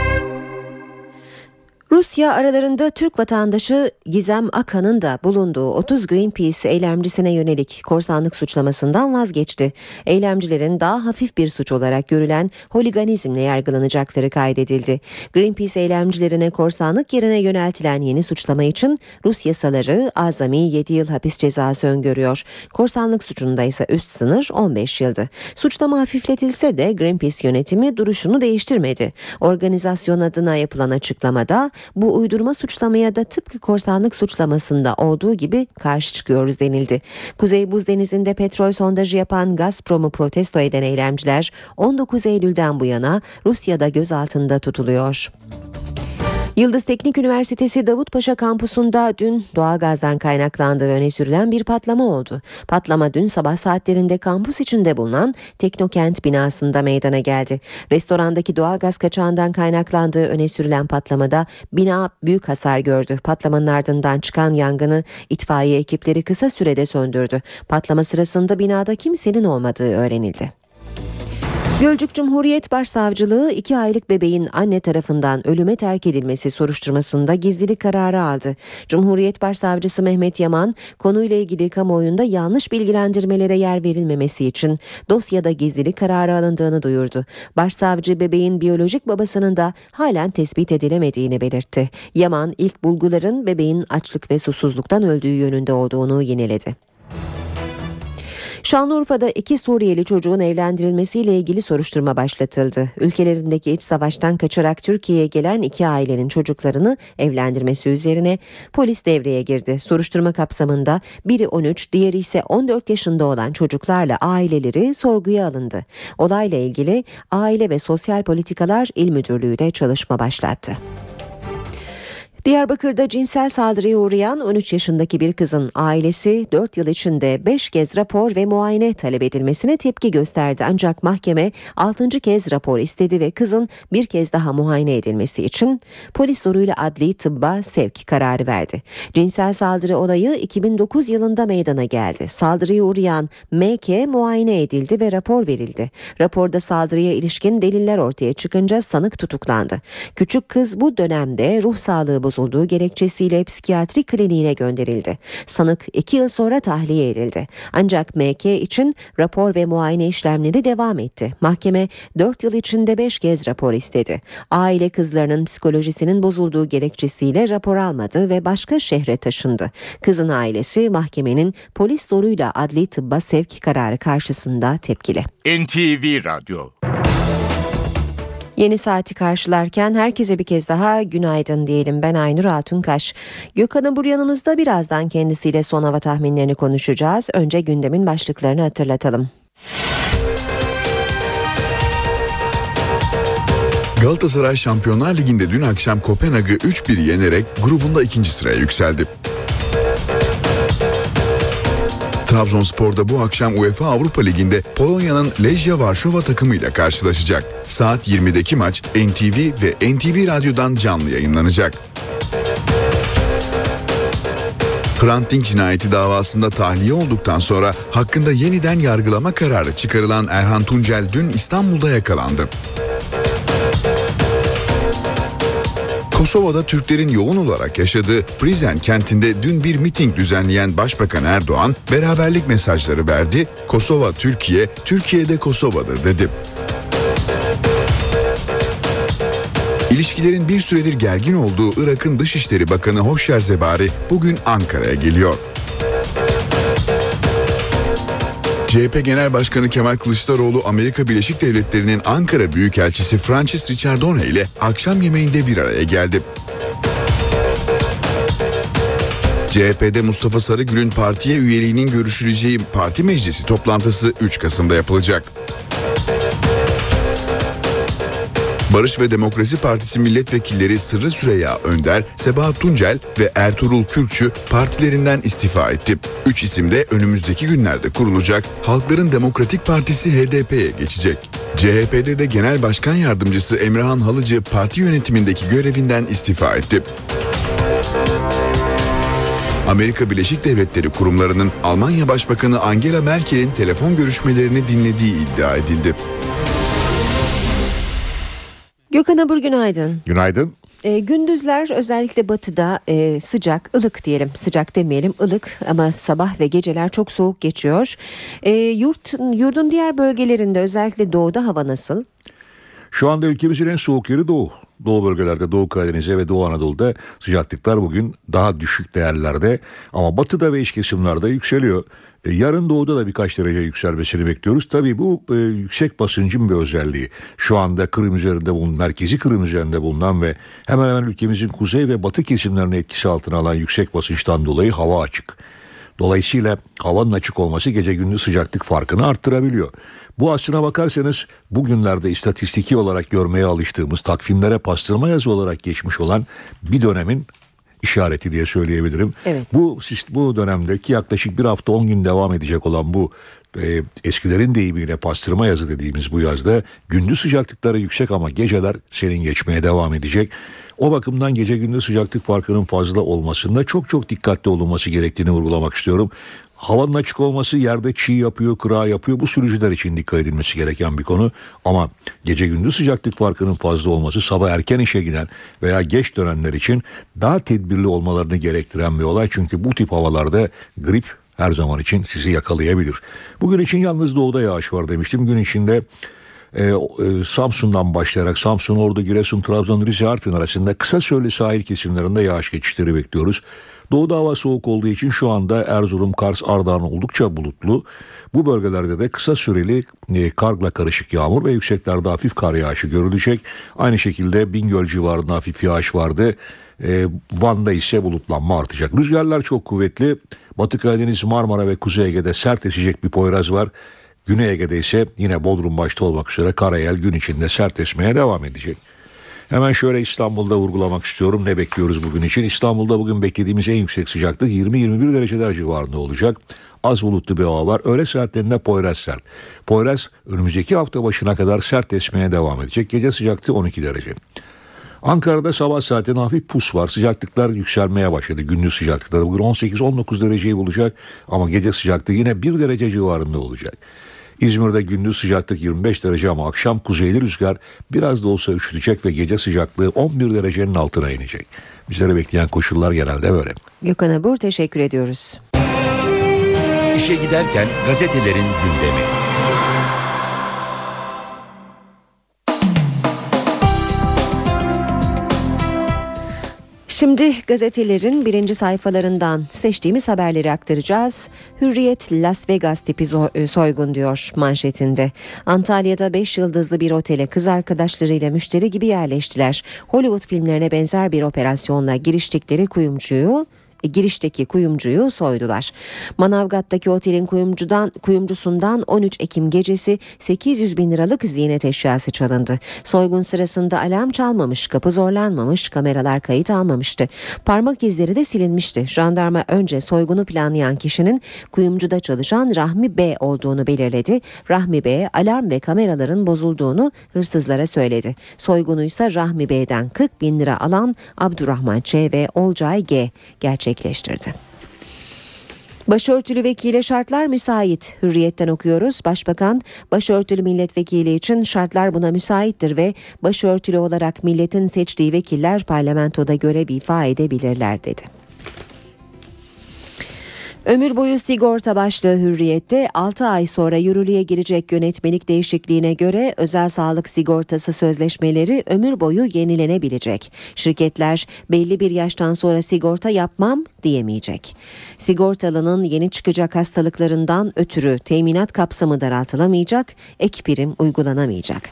Rusya aralarında Türk vatandaşı Gizem Akan'ın da bulunduğu 30 Greenpeace eylemcisine yönelik korsanlık suçlamasından vazgeçti. Eylemcilerin daha hafif bir suç olarak görülen holiganizmle yargılanacakları kaydedildi. Greenpeace eylemcilerine korsanlık yerine yöneltilen yeni suçlama için Rus yasaları azami 7 yıl hapis cezası öngörüyor. Korsanlık suçunda ise üst sınır 15 yıldı. Suçlama hafifletilse de Greenpeace yönetimi duruşunu değiştirmedi. Organizasyon adına yapılan açıklamada bu uydurma suçlamaya da tıpkı korsanlık suçlamasında olduğu gibi karşı çıkıyoruz denildi. Kuzey Buz Denizi'nde petrol sondajı yapan Gazprom'u protesto eden eylemciler 19 Eylül'den bu yana Rusya'da gözaltında tutuluyor. Yıldız Teknik Üniversitesi Davutpaşa kampusunda dün doğalgazdan kaynaklandığı öne sürülen bir patlama oldu. Patlama dün sabah saatlerinde kampus içinde bulunan Teknokent binasında meydana geldi. Restorandaki doğalgaz kaçağından kaynaklandığı öne sürülen patlamada bina büyük hasar gördü. Patlamanın ardından çıkan yangını itfaiye ekipleri kısa sürede söndürdü. Patlama sırasında binada kimsenin olmadığı öğrenildi. Gölcük Cumhuriyet Başsavcılığı iki aylık bebeğin anne tarafından ölüme terk edilmesi soruşturmasında gizlilik kararı aldı. Cumhuriyet Başsavcısı Mehmet Yaman konuyla ilgili kamuoyunda yanlış bilgilendirmelere yer verilmemesi için dosyada gizlilik kararı alındığını duyurdu. Başsavcı bebeğin biyolojik babasının da halen tespit edilemediğini belirtti. Yaman ilk bulguların bebeğin açlık ve susuzluktan öldüğü yönünde olduğunu yineledi. Şanlıurfa'da iki Suriyeli çocuğun evlendirilmesiyle ilgili soruşturma başlatıldı. Ülkelerindeki iç savaştan kaçarak Türkiye'ye gelen iki ailenin çocuklarını evlendirmesi üzerine polis devreye girdi. Soruşturma kapsamında biri 13, diğeri ise 14 yaşında olan çocuklarla aileleri sorguya alındı. Olayla ilgili Aile ve Sosyal Politikalar İl Müdürlüğü de çalışma başlattı. Diyarbakır'da cinsel saldırıya uğrayan 13 yaşındaki bir kızın ailesi 4 yıl içinde 5 kez rapor ve muayene talep edilmesine tepki gösterdi. Ancak mahkeme 6. kez rapor istedi ve kızın bir kez daha muayene edilmesi için polis zoruyla adli tıbba sevk kararı verdi. Cinsel saldırı olayı 2009 yılında meydana geldi. Saldırıya uğrayan MK muayene edildi ve rapor verildi. Raporda saldırıya ilişkin deliller ortaya çıkınca sanık tutuklandı. Küçük kız bu dönemde ruh sağlığı bozuldu bozulduğu gerekçesiyle psikiyatri kliniğine gönderildi. Sanık iki yıl sonra tahliye edildi. Ancak MK için rapor ve muayene işlemleri devam etti. Mahkeme 4 yıl içinde 5 kez rapor istedi. Aile kızlarının psikolojisinin bozulduğu gerekçesiyle rapor almadı ve başka şehre taşındı. Kızın ailesi mahkemenin polis zoruyla adli tıbba sevk kararı karşısında tepkili. NTV Radyo Yeni saati karşılarken herkese bir kez daha günaydın diyelim. Ben Aynur Altunkaş. Gökhan'ın bur yanımızda birazdan kendisiyle son hava tahminlerini konuşacağız. Önce gündemin başlıklarını hatırlatalım. Galatasaray Şampiyonlar Ligi'nde dün akşam Kopenhag'ı 3-1 yenerek grubunda ikinci sıraya yükseldi. Trabzonspor'da bu akşam UEFA Avrupa Ligi'nde Polonya'nın Lejia Varşova takımıyla karşılaşacak. Saat 20'deki maç NTV ve NTV Radyo'dan canlı yayınlanacak. Hrant Dink cinayeti davasında tahliye olduktan sonra hakkında yeniden yargılama kararı çıkarılan Erhan Tuncel dün İstanbul'da yakalandı. Kosova'da Türklerin yoğun olarak yaşadığı Prizren kentinde dün bir miting düzenleyen Başbakan Erdoğan beraberlik mesajları verdi. Kosova Türkiye, Türkiye'de Kosova'dır dedi. İlişkilerin bir süredir gergin olduğu Irak'ın Dışişleri Bakanı Hoşyer Zebari bugün Ankara'ya geliyor. CHP Genel Başkanı Kemal Kılıçdaroğlu Amerika Birleşik Devletleri'nin Ankara Büyükelçisi Francis Richardone ile akşam yemeğinde bir araya geldi. CHP'de Mustafa Sarıgül'ün partiye üyeliğinin görüşüleceği parti meclisi toplantısı 3 Kasım'da yapılacak. Barış ve Demokrasi Partisi milletvekilleri Sırrı Süreyya Önder, Sebahat Tuncel ve Ertuğrul Kürkçü partilerinden istifa etti. Üç isim de önümüzdeki günlerde kurulacak Halkların Demokratik Partisi HDP'ye geçecek. CHP'de de Genel Başkan Yardımcısı Emrehan Halıcı parti yönetimindeki görevinden istifa etti. Amerika Birleşik Devletleri kurumlarının Almanya Başbakanı Angela Merkel'in telefon görüşmelerini dinlediği iddia edildi. Gökhan Abur günaydın. Günaydın. E, gündüzler özellikle batıda e, sıcak, ılık diyelim. Sıcak demeyelim, ılık ama sabah ve geceler çok soğuk geçiyor. E, yurt Yurdun diğer bölgelerinde özellikle doğuda hava nasıl? Şu anda ülkemizin en soğuk yeri doğu. Doğu bölgelerde Doğu Karadeniz'e ve Doğu Anadolu'da sıcaklıklar bugün daha düşük değerlerde ama batıda ve iç kesimlerde yükseliyor. E, yarın doğuda da birkaç derece yükselmesini bekliyoruz. Tabii bu e, yüksek basıncın bir özelliği. Şu anda Kırım üzerinde bulunan, merkezi Kırım üzerinde bulunan ve hemen hemen ülkemizin kuzey ve batı kesimlerini etkisi altına alan yüksek basınçtan dolayı hava açık. Dolayısıyla havanın açık olması gece gündüz sıcaklık farkını arttırabiliyor. Bu aslına bakarsanız bugünlerde istatistiki olarak görmeye alıştığımız takvimlere pastırma yazı olarak geçmiş olan bir dönemin işareti diye söyleyebilirim. Evet. Bu bu dönemdeki yaklaşık bir hafta 10 gün devam edecek olan bu e, eskilerin deyimiyle pastırma yazı dediğimiz bu yazda gündüz sıcaklıkları yüksek ama geceler senin geçmeye devam edecek. O bakımdan gece gündüz sıcaklık farkının fazla olmasında çok çok dikkatli olunması gerektiğini vurgulamak istiyorum. Havanın açık olması yerde çiğ yapıyor, kıra yapıyor. Bu sürücüler için dikkat edilmesi gereken bir konu. Ama gece gündüz sıcaklık farkının fazla olması sabah erken işe giden veya geç dönenler için daha tedbirli olmalarını gerektiren bir olay. Çünkü bu tip havalarda grip her zaman için sizi yakalayabilir. Bugün için yalnız doğuda yağış var demiştim. Gün içinde e, e, Samsun'dan başlayarak Samsun, Ordu, Giresun, Trabzon, Rize, Artvin arasında kısa süreli sahil kesimlerinde yağış geçişleri bekliyoruz. Doğuda hava soğuk olduğu için şu anda Erzurum, Kars, Ardahan oldukça bulutlu. Bu bölgelerde de kısa süreli e, karla karışık yağmur ve yükseklerde hafif kar yağışı görülecek. Aynı şekilde Bingöl civarında hafif yağış vardı. E, Van'da ise bulutlanma artacak. Rüzgarlar çok kuvvetli. Batı Karadeniz, Marmara ve Kuzey Ege'de sert esecek bir poyraz var. Güney Ege'de ise yine Bodrum başta olmak üzere karayel gün içinde sert esmeye devam edecek. Hemen şöyle İstanbul'da vurgulamak istiyorum. Ne bekliyoruz bugün için? İstanbul'da bugün beklediğimiz en yüksek sıcaklık 20-21 dereceler civarında olacak. Az bulutlu bir hava var. Öğle saatlerinde Poyraz sert. Poyraz önümüzdeki hafta başına kadar sert esmeye devam edecek. Gece sıcaklığı 12 derece. Ankara'da sabah saatinde hafif pus var. Sıcaklıklar yükselmeye başladı. Gündüz sıcaklıkları bugün 18-19 dereceyi bulacak ama gece sıcaklığı yine 1 derece civarında olacak. İzmir'de gündüz sıcaklık 25 derece ama akşam kuzeyli rüzgar biraz da olsa üşütecek ve gece sıcaklığı 11 derecenin altına inecek. Bizleri bekleyen koşullar genelde böyle. Gökhan Abur teşekkür ediyoruz. İşe giderken gazetelerin gündemi. Şimdi gazetelerin birinci sayfalarından seçtiğimiz haberleri aktaracağız. Hürriyet Las Vegas tipi e, soygun diyor manşetinde. Antalya'da 5 yıldızlı bir otele kız arkadaşlarıyla müşteri gibi yerleştiler. Hollywood filmlerine benzer bir operasyonla giriştikleri kuyumcuyu girişteki kuyumcuyu soydular. Manavgat'taki otelin kuyumcudan kuyumcusundan 13 Ekim gecesi 800 bin liralık ziynet eşyası çalındı. Soygun sırasında alarm çalmamış, kapı zorlanmamış, kameralar kayıt almamıştı. Parmak izleri de silinmişti. Jandarma önce soygunu planlayan kişinin kuyumcuda çalışan Rahmi B olduğunu belirledi. Rahmi B alarm ve kameraların bozulduğunu hırsızlara söyledi. Soygunu ise Rahmi B'den 40 bin lira alan Abdurrahman Ç ve Olcay G gerçek gerçekleştirdi. Başörtülü vekile şartlar müsait. Hürriyetten okuyoruz. Başbakan başörtülü milletvekili için şartlar buna müsaittir ve başörtülü olarak milletin seçtiği vekiller parlamentoda görev ifa edebilirler dedi. Ömür boyu sigorta başlığı hürriyette 6 ay sonra yürürlüğe girecek yönetmelik değişikliğine göre özel sağlık sigortası sözleşmeleri ömür boyu yenilenebilecek. Şirketler belli bir yaştan sonra sigorta yapmam diyemeyecek. Sigortalının yeni çıkacak hastalıklarından ötürü teminat kapsamı daraltılamayacak, ek prim uygulanamayacak.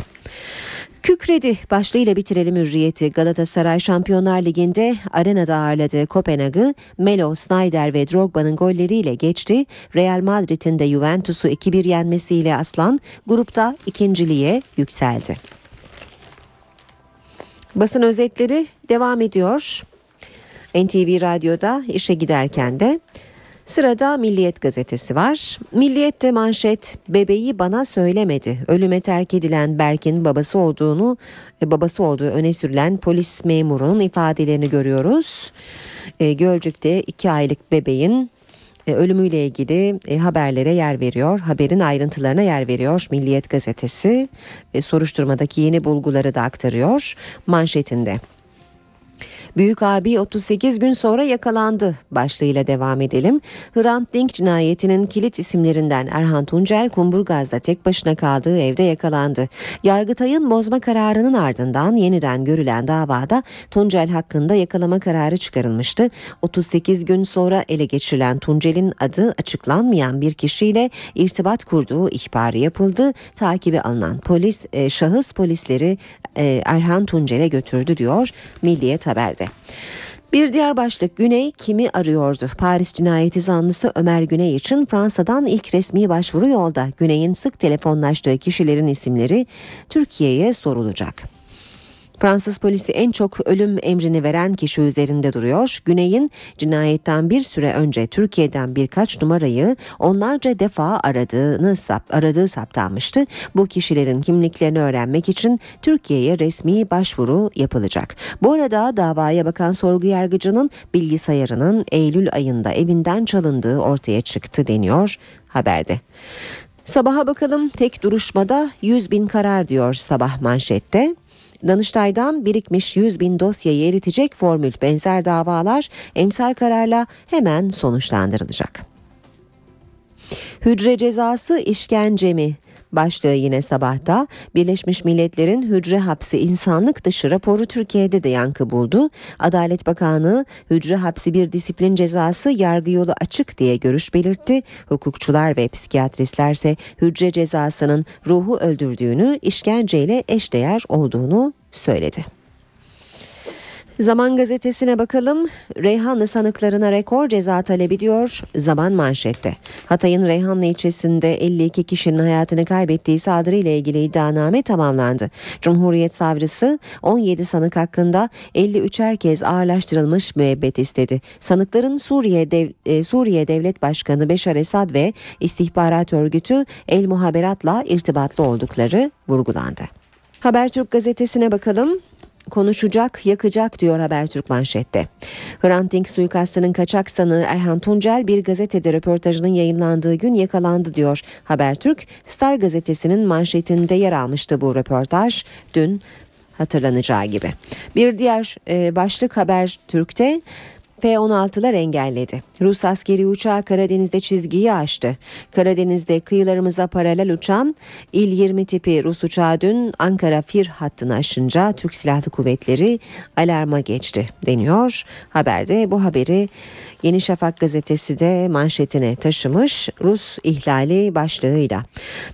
Kükredi başlığıyla bitirelim hürriyeti. Galatasaray Şampiyonlar Ligi'nde arenada ağırladığı Kopenhag'ı Melo, Snyder ve Drogba'nın golleriyle geçti. Real Madrid'in de Juventus'u 2-1 yenmesiyle Aslan grupta ikinciliğe yükseldi. Basın özetleri devam ediyor. NTV Radyo'da işe giderken de Sırada Milliyet gazetesi var. Milliyet'te manşet bebeği bana söylemedi. Ölüme terk edilen Berk'in babası olduğunu e, babası olduğu öne sürülen polis memurunun ifadelerini görüyoruz. E, Gölcük'te iki aylık bebeğin e, ölümüyle ilgili haberlere yer veriyor. Haberin ayrıntılarına yer veriyor Milliyet gazetesi. Soruşturmadaki yeni bulguları da aktarıyor manşetinde. Büyük abi 38 gün sonra yakalandı başlığıyla devam edelim. Hrant Dink cinayetinin kilit isimlerinden Erhan Tuncel Kumburgaz'da tek başına kaldığı evde yakalandı. Yargıtay'ın bozma kararının ardından yeniden görülen davada Tuncel hakkında yakalama kararı çıkarılmıştı. 38 gün sonra ele geçirilen Tuncel'in adı açıklanmayan bir kişiyle irtibat kurduğu ihbarı yapıldı. Takibi alınan polis e, şahıs polisleri e, Erhan Tuncel'e götürdü diyor Milliyet Haber'de. Bir diğer başlık Güney kimi arıyordu? Paris cinayeti zanlısı Ömer Güney için Fransa'dan ilk resmi başvuru yolda. Güney'in sık telefonlaştığı kişilerin isimleri Türkiye'ye sorulacak. Fransız polisi en çok ölüm emrini veren kişi üzerinde duruyor. Güney'in cinayetten bir süre önce Türkiye'den birkaç numarayı onlarca defa aradığını sap, aradığı saptanmıştı. Bu kişilerin kimliklerini öğrenmek için Türkiye'ye resmi başvuru yapılacak. Bu arada davaya bakan sorgu yargıcının bilgisayarının Eylül ayında evinden çalındığı ortaya çıktı deniyor haberde. Sabaha bakalım tek duruşmada 100 bin karar diyor sabah manşette. Danıştay'dan birikmiş 100 bin dosyayı eritecek formül benzer davalar emsal kararla hemen sonuçlandırılacak. Hücre cezası işkence mi? Başlığı yine sabahta Birleşmiş Milletler'in hücre hapsi insanlık dışı raporu Türkiye'de de yankı buldu. Adalet Bakanlığı hücre hapsi bir disiplin cezası yargı yolu açık diye görüş belirtti. Hukukçular ve psikiyatristler ise hücre cezasının ruhu öldürdüğünü işkenceyle eşdeğer olduğunu söyledi. Zaman gazetesine bakalım. Reyhanlı sanıklarına rekor ceza talebi diyor Zaman manşette. Hatay'ın Reyhanlı ilçesinde 52 kişinin hayatını kaybettiği saldırı ile ilgili iddianame tamamlandı. Cumhuriyet savcısı 17 sanık hakkında 53'er kez ağırlaştırılmış müebbet istedi. Sanıkların Suriye Dev e, Suriye Devlet Başkanı Beşar Esad ve istihbarat örgütü El Muhaberat'la irtibatlı oldukları vurgulandı. Habertürk gazetesine bakalım konuşacak, yakacak diyor Habertürk manşette. Hrant Dink suikastının kaçak sanığı Erhan Tuncel bir gazetede röportajının yayınlandığı gün yakalandı diyor Habertürk. Star gazetesinin manşetinde yer almıştı bu röportaj. Dün hatırlanacağı gibi. Bir diğer e, başlık Habertürk'te F-16'lar engelledi. Rus askeri uçağı Karadeniz'de çizgiyi aştı. Karadeniz'de kıyılarımıza paralel uçan İl-20 tipi Rus uçağı dün Ankara-Fir hattını aşınca Türk Silahlı Kuvvetleri alarma geçti deniyor. Haberde bu haberi Yeni Şafak gazetesi de manşetine taşımış Rus ihlali başlığıyla.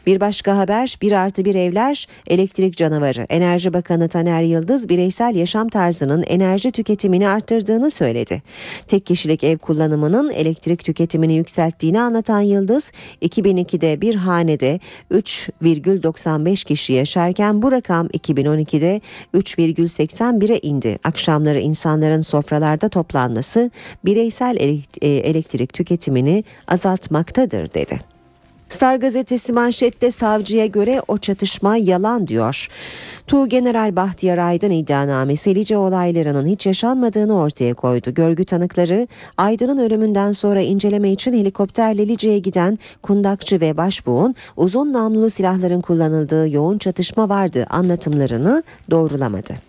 Bir başka haber bir artı bir evler elektrik canavarı. Enerji Bakanı Taner Yıldız bireysel yaşam tarzının enerji tüketimini arttırdığını söyledi. Tek kişilik ev kullanımının elektrik tüketimini yükselttiğini anlatan Yıldız 2002'de bir hanede 3,95 kişi yaşarken bu rakam 2012'de 3,81'e indi. Akşamları insanların sofralarda toplanması bireysel elektrik tüketimini azaltmaktadır dedi. Star gazetesi manşette savcıya göre o çatışma yalan diyor. Tuğ General Bahtiyar Aydın iddianamesi Lice olaylarının hiç yaşanmadığını ortaya koydu. Görgü tanıkları Aydın'ın ölümünden sonra inceleme için helikopterle Lice'ye giden kundakçı ve başbuğun uzun namlulu silahların kullanıldığı yoğun çatışma vardı anlatımlarını doğrulamadı.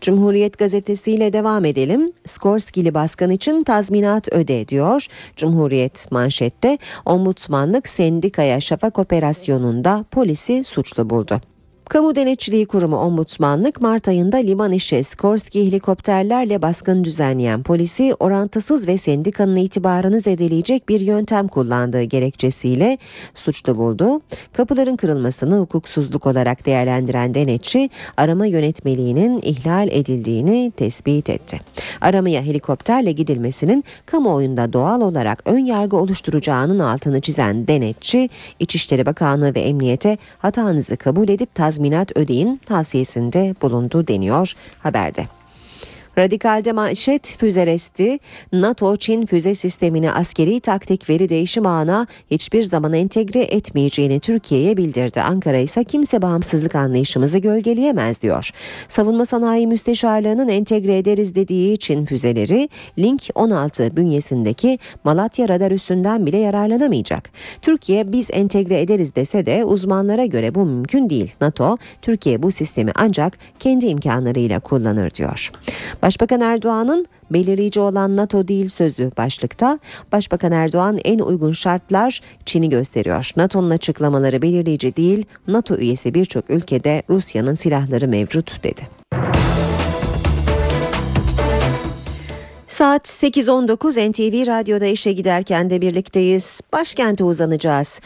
Cumhuriyet gazetesiyle devam edelim. Skorskili baskın için tazminat öde diyor. Cumhuriyet manşette ombudsmanlık sendikaya şafak operasyonunda polisi suçlu buldu. Kamu Denetçiliği Kurumu Ombudsmanlık Mart ayında liman işi Skorsky helikopterlerle baskın düzenleyen polisi orantısız ve sendikanın itibarını zedeleyecek bir yöntem kullandığı gerekçesiyle suçlu buldu. Kapıların kırılmasını hukuksuzluk olarak değerlendiren denetçi arama yönetmeliğinin ihlal edildiğini tespit etti. Aramaya helikopterle gidilmesinin kamuoyunda doğal olarak ön yargı oluşturacağının altını çizen denetçi İçişleri Bakanlığı ve Emniyete hatanızı kabul edip tazminat ödeyin tavsiyesinde bulundu deniyor haberde. Radikalde manşet füze resti, NATO Çin füze sistemini askeri taktik veri değişim ağına hiçbir zaman entegre etmeyeceğini Türkiye'ye bildirdi. Ankara ise kimse bağımsızlık anlayışımızı gölgeleyemez diyor. Savunma Sanayi Müsteşarlığı'nın entegre ederiz dediği Çin füzeleri Link 16 bünyesindeki Malatya radar üssünden bile yararlanamayacak. Türkiye biz entegre ederiz dese de uzmanlara göre bu mümkün değil. NATO Türkiye bu sistemi ancak kendi imkanlarıyla kullanır diyor. Başbakan Erdoğan'ın belirleyici olan NATO değil sözü başlıkta. Başbakan Erdoğan en uygun şartlar Çin'i gösteriyor. NATO'nun açıklamaları belirleyici değil, NATO üyesi birçok ülkede Rusya'nın silahları mevcut dedi. Saat 8.19 NTV Radyo'da işe giderken de birlikteyiz. Başkente uzanacağız.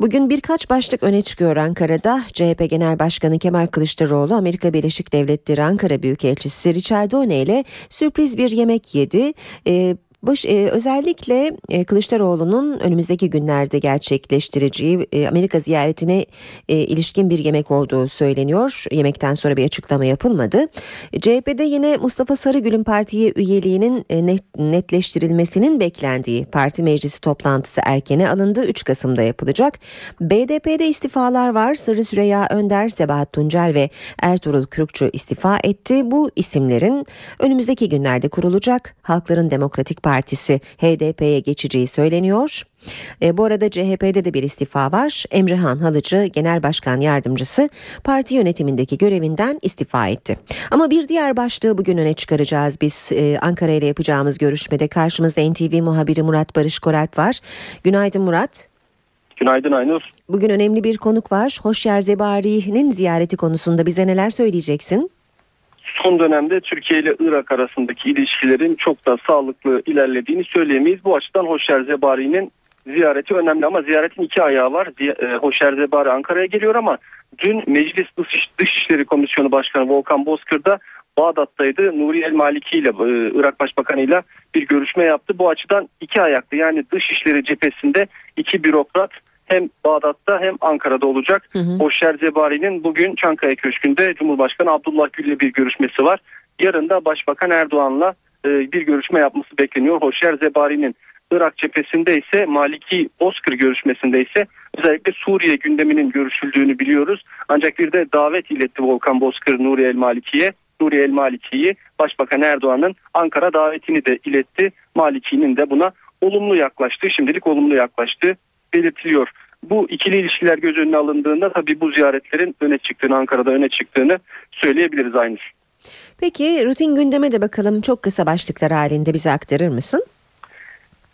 Bugün birkaç başlık öne çıkıyor Ankara'da. CHP Genel Başkanı Kemal Kılıçdaroğlu Amerika Birleşik Devletleri Ankara Büyükelçisi Richard Done ile sürpriz bir yemek yedi. Ee, Baş, e, özellikle e, Kılıçdaroğlu'nun önümüzdeki günlerde gerçekleştireceği e, Amerika ziyaretine e, ilişkin bir yemek olduğu söyleniyor. Yemekten sonra bir açıklama yapılmadı. CHP'de yine Mustafa Sarıgül'ün partiye üyeliğinin e, net, netleştirilmesinin beklendiği parti meclisi toplantısı erkene alındı. 3 Kasım'da yapılacak. BDP'de istifalar var. Sırrı Süreyya Önder, Sebahat Tuncel ve Ertuğrul Kürkçü istifa etti. Bu isimlerin önümüzdeki günlerde kurulacak Halkların Demokratik Partisi HDP'ye geçeceği söyleniyor. E, bu arada CHP'de de bir istifa var. Emrehan Halıcı Genel Başkan Yardımcısı parti yönetimindeki görevinden istifa etti. Ama bir diğer başlığı bugün öne çıkaracağız biz e, Ankara ile yapacağımız görüşmede. Karşımızda NTV muhabiri Murat Barış Koralp var. Günaydın Murat. Günaydın Aynur. Bugün önemli bir konuk var. Hoşyer Zebari'nin ziyareti konusunda bize neler söyleyeceksin? Son dönemde Türkiye ile Irak arasındaki ilişkilerin çok da sağlıklı ilerlediğini söyleyemeyiz. Bu açıdan Hoşyer Zebari'nin ziyareti önemli ama ziyaretin iki ayağı var. Hoşer Zebari Ankara'ya geliyor ama dün Meclis Dışişleri Komisyonu Başkanı Volkan Bozkır da Bağdat'taydı. Nuri El Maliki ile Irak Başbakanı ile bir görüşme yaptı. Bu açıdan iki ayaklı yani Dışişleri cephesinde iki bürokrat hem Bağdat'ta hem Ankara'da olacak. Hı hı. Hoşer Zebari'nin bugün Çankaya Köşkü'nde Cumhurbaşkanı Abdullah Gül ile bir görüşmesi var. Yarın da Başbakan Erdoğan'la bir görüşme yapması bekleniyor. Hoşer Zebari'nin Irak cephesinde ise Maliki Bozkır görüşmesinde ise özellikle Suriye gündeminin görüşüldüğünü biliyoruz. Ancak bir de davet iletti Volkan Bozkır Nuri El Maliki'ye. Nuri El Maliki'yi Başbakan Erdoğan'ın Ankara davetini de iletti. Maliki'nin de buna olumlu yaklaştı. Şimdilik olumlu yaklaştı belirtiliyor. Bu ikili ilişkiler göz önüne alındığında tabii bu ziyaretlerin öne çıktığını, Ankara'da öne çıktığını söyleyebiliriz aynı. Peki rutin gündeme de bakalım. Çok kısa başlıklar halinde bize aktarır mısın?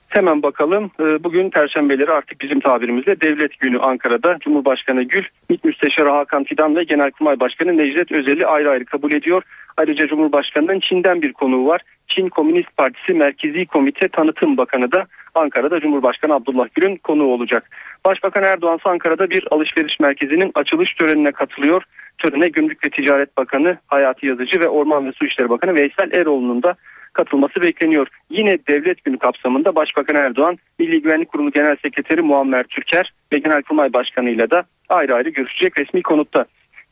Hemen bakalım. Bugün Perşembeleri artık bizim tabirimizle Devlet Günü Ankara'da Cumhurbaşkanı Gül, MİT Müsteşarı Hakan Fidan ve Genelkurmay Başkanı Necdet Özel'i ayrı ayrı kabul ediyor. Ayrıca Cumhurbaşkanı'nın Çin'den bir konuğu var. Çin Komünist Partisi Merkezi Komite Tanıtım Bakanı da Ankara'da Cumhurbaşkanı Abdullah Gül'ün konuğu olacak. Başbakan Erdoğan Ankara'da bir alışveriş merkezinin açılış törenine katılıyor. Törene Gümrük ve Ticaret Bakanı Hayati Yazıcı ve Orman ve Su İşleri Bakanı Veysel Eroğlu'nun da katılması bekleniyor. Yine devlet günü kapsamında Başbakan Erdoğan, Milli Güvenlik Kurumu Genel Sekreteri Muammer Türker ve Genelkurmay Başkanı ile de ayrı ayrı görüşecek resmi konutta.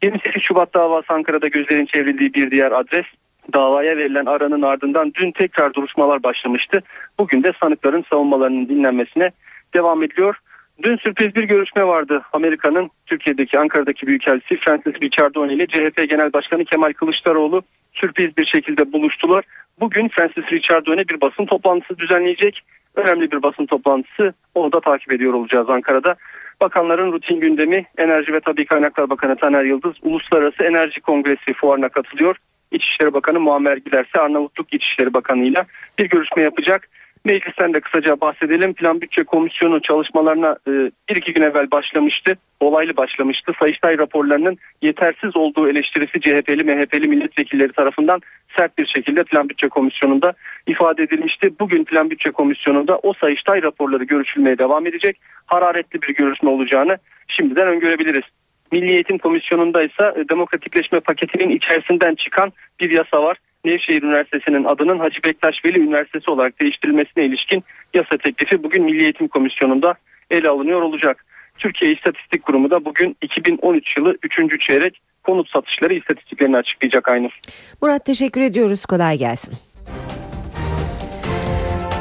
28 Şubat davası Ankara'da gözlerin çevrildiği bir diğer adres. Davaya verilen aranın ardından dün tekrar duruşmalar başlamıştı. Bugün de sanıkların savunmalarının dinlenmesine devam ediliyor. Dün sürpriz bir görüşme vardı. Amerika'nın Türkiye'deki Ankara'daki Büyükelçisi Francis Richardson ile CHP Genel Başkanı Kemal Kılıçdaroğlu sürpriz bir şekilde buluştular. Bugün Francis Richardson bir basın toplantısı düzenleyecek. Önemli bir basın toplantısı. Onu da takip ediyor olacağız Ankara'da. Bakanların rutin gündemi Enerji ve Tabi Kaynaklar Bakanı Taner Yıldız Uluslararası Enerji Kongresi fuarına katılıyor. İçişleri Bakanı Muammer Giderse Arnavutluk İçişleri Bakanı ile bir görüşme yapacak. Meclisten de kısaca bahsedelim. Plan Bütçe Komisyonu çalışmalarına e, bir iki gün evvel başlamıştı. Olaylı başlamıştı. Sayıştay raporlarının yetersiz olduğu eleştirisi CHP'li, MHP'li milletvekilleri tarafından sert bir şekilde Plan Bütçe Komisyonu'nda ifade edilmişti. Bugün Plan Bütçe Komisyonu'nda o Sayıştay raporları görüşülmeye devam edecek. Hararetli bir görüşme olacağını şimdiden öngörebiliriz. Milli Eğitim Komisyonu'nda ise e, demokratikleşme paketinin içerisinden çıkan bir yasa var. Nevşehir Üniversitesi'nin adının Hacı Bektaş Veli Üniversitesi olarak değiştirilmesine ilişkin yasa teklifi bugün Milli Eğitim Komisyonu'nda ele alınıyor olacak. Türkiye İstatistik Kurumu da bugün 2013 yılı 3. çeyrek konut satışları istatistiklerini açıklayacak Aynur. Murat teşekkür ediyoruz. Kolay gelsin.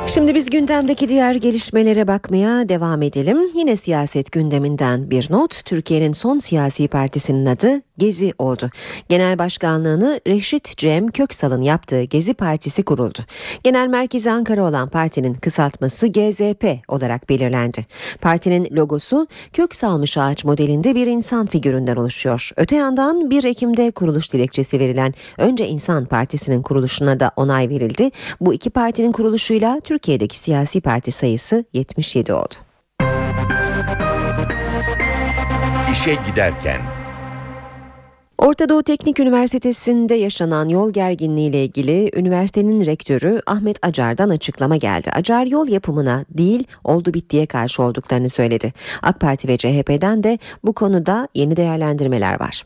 Şimdi biz gündemdeki diğer gelişmelere bakmaya devam edelim. Yine siyaset gündeminden bir not. Türkiye'nin son siyasi partisinin adı Gezi oldu. Genel başkanlığını Reşit Cem Köksal'ın yaptığı Gezi Partisi kuruldu. Genel merkezi Ankara olan partinin kısaltması GZP olarak belirlendi. Partinin logosu kök salmış ağaç modelinde bir insan figüründen oluşuyor. Öte yandan 1 Ekim'de kuruluş dilekçesi verilen Önce İnsan Partisi'nin kuruluşuna da onay verildi. Bu iki partinin kuruluşuyla Türkiye'deki siyasi parti sayısı 77 oldu. İşe giderken Orta Doğu Teknik Üniversitesi'nde yaşanan yol gerginliği ile ilgili üniversitenin rektörü Ahmet Acar'dan açıklama geldi. Acar yol yapımına değil oldu bittiye karşı olduklarını söyledi. AK Parti ve CHP'den de bu konuda yeni değerlendirmeler var.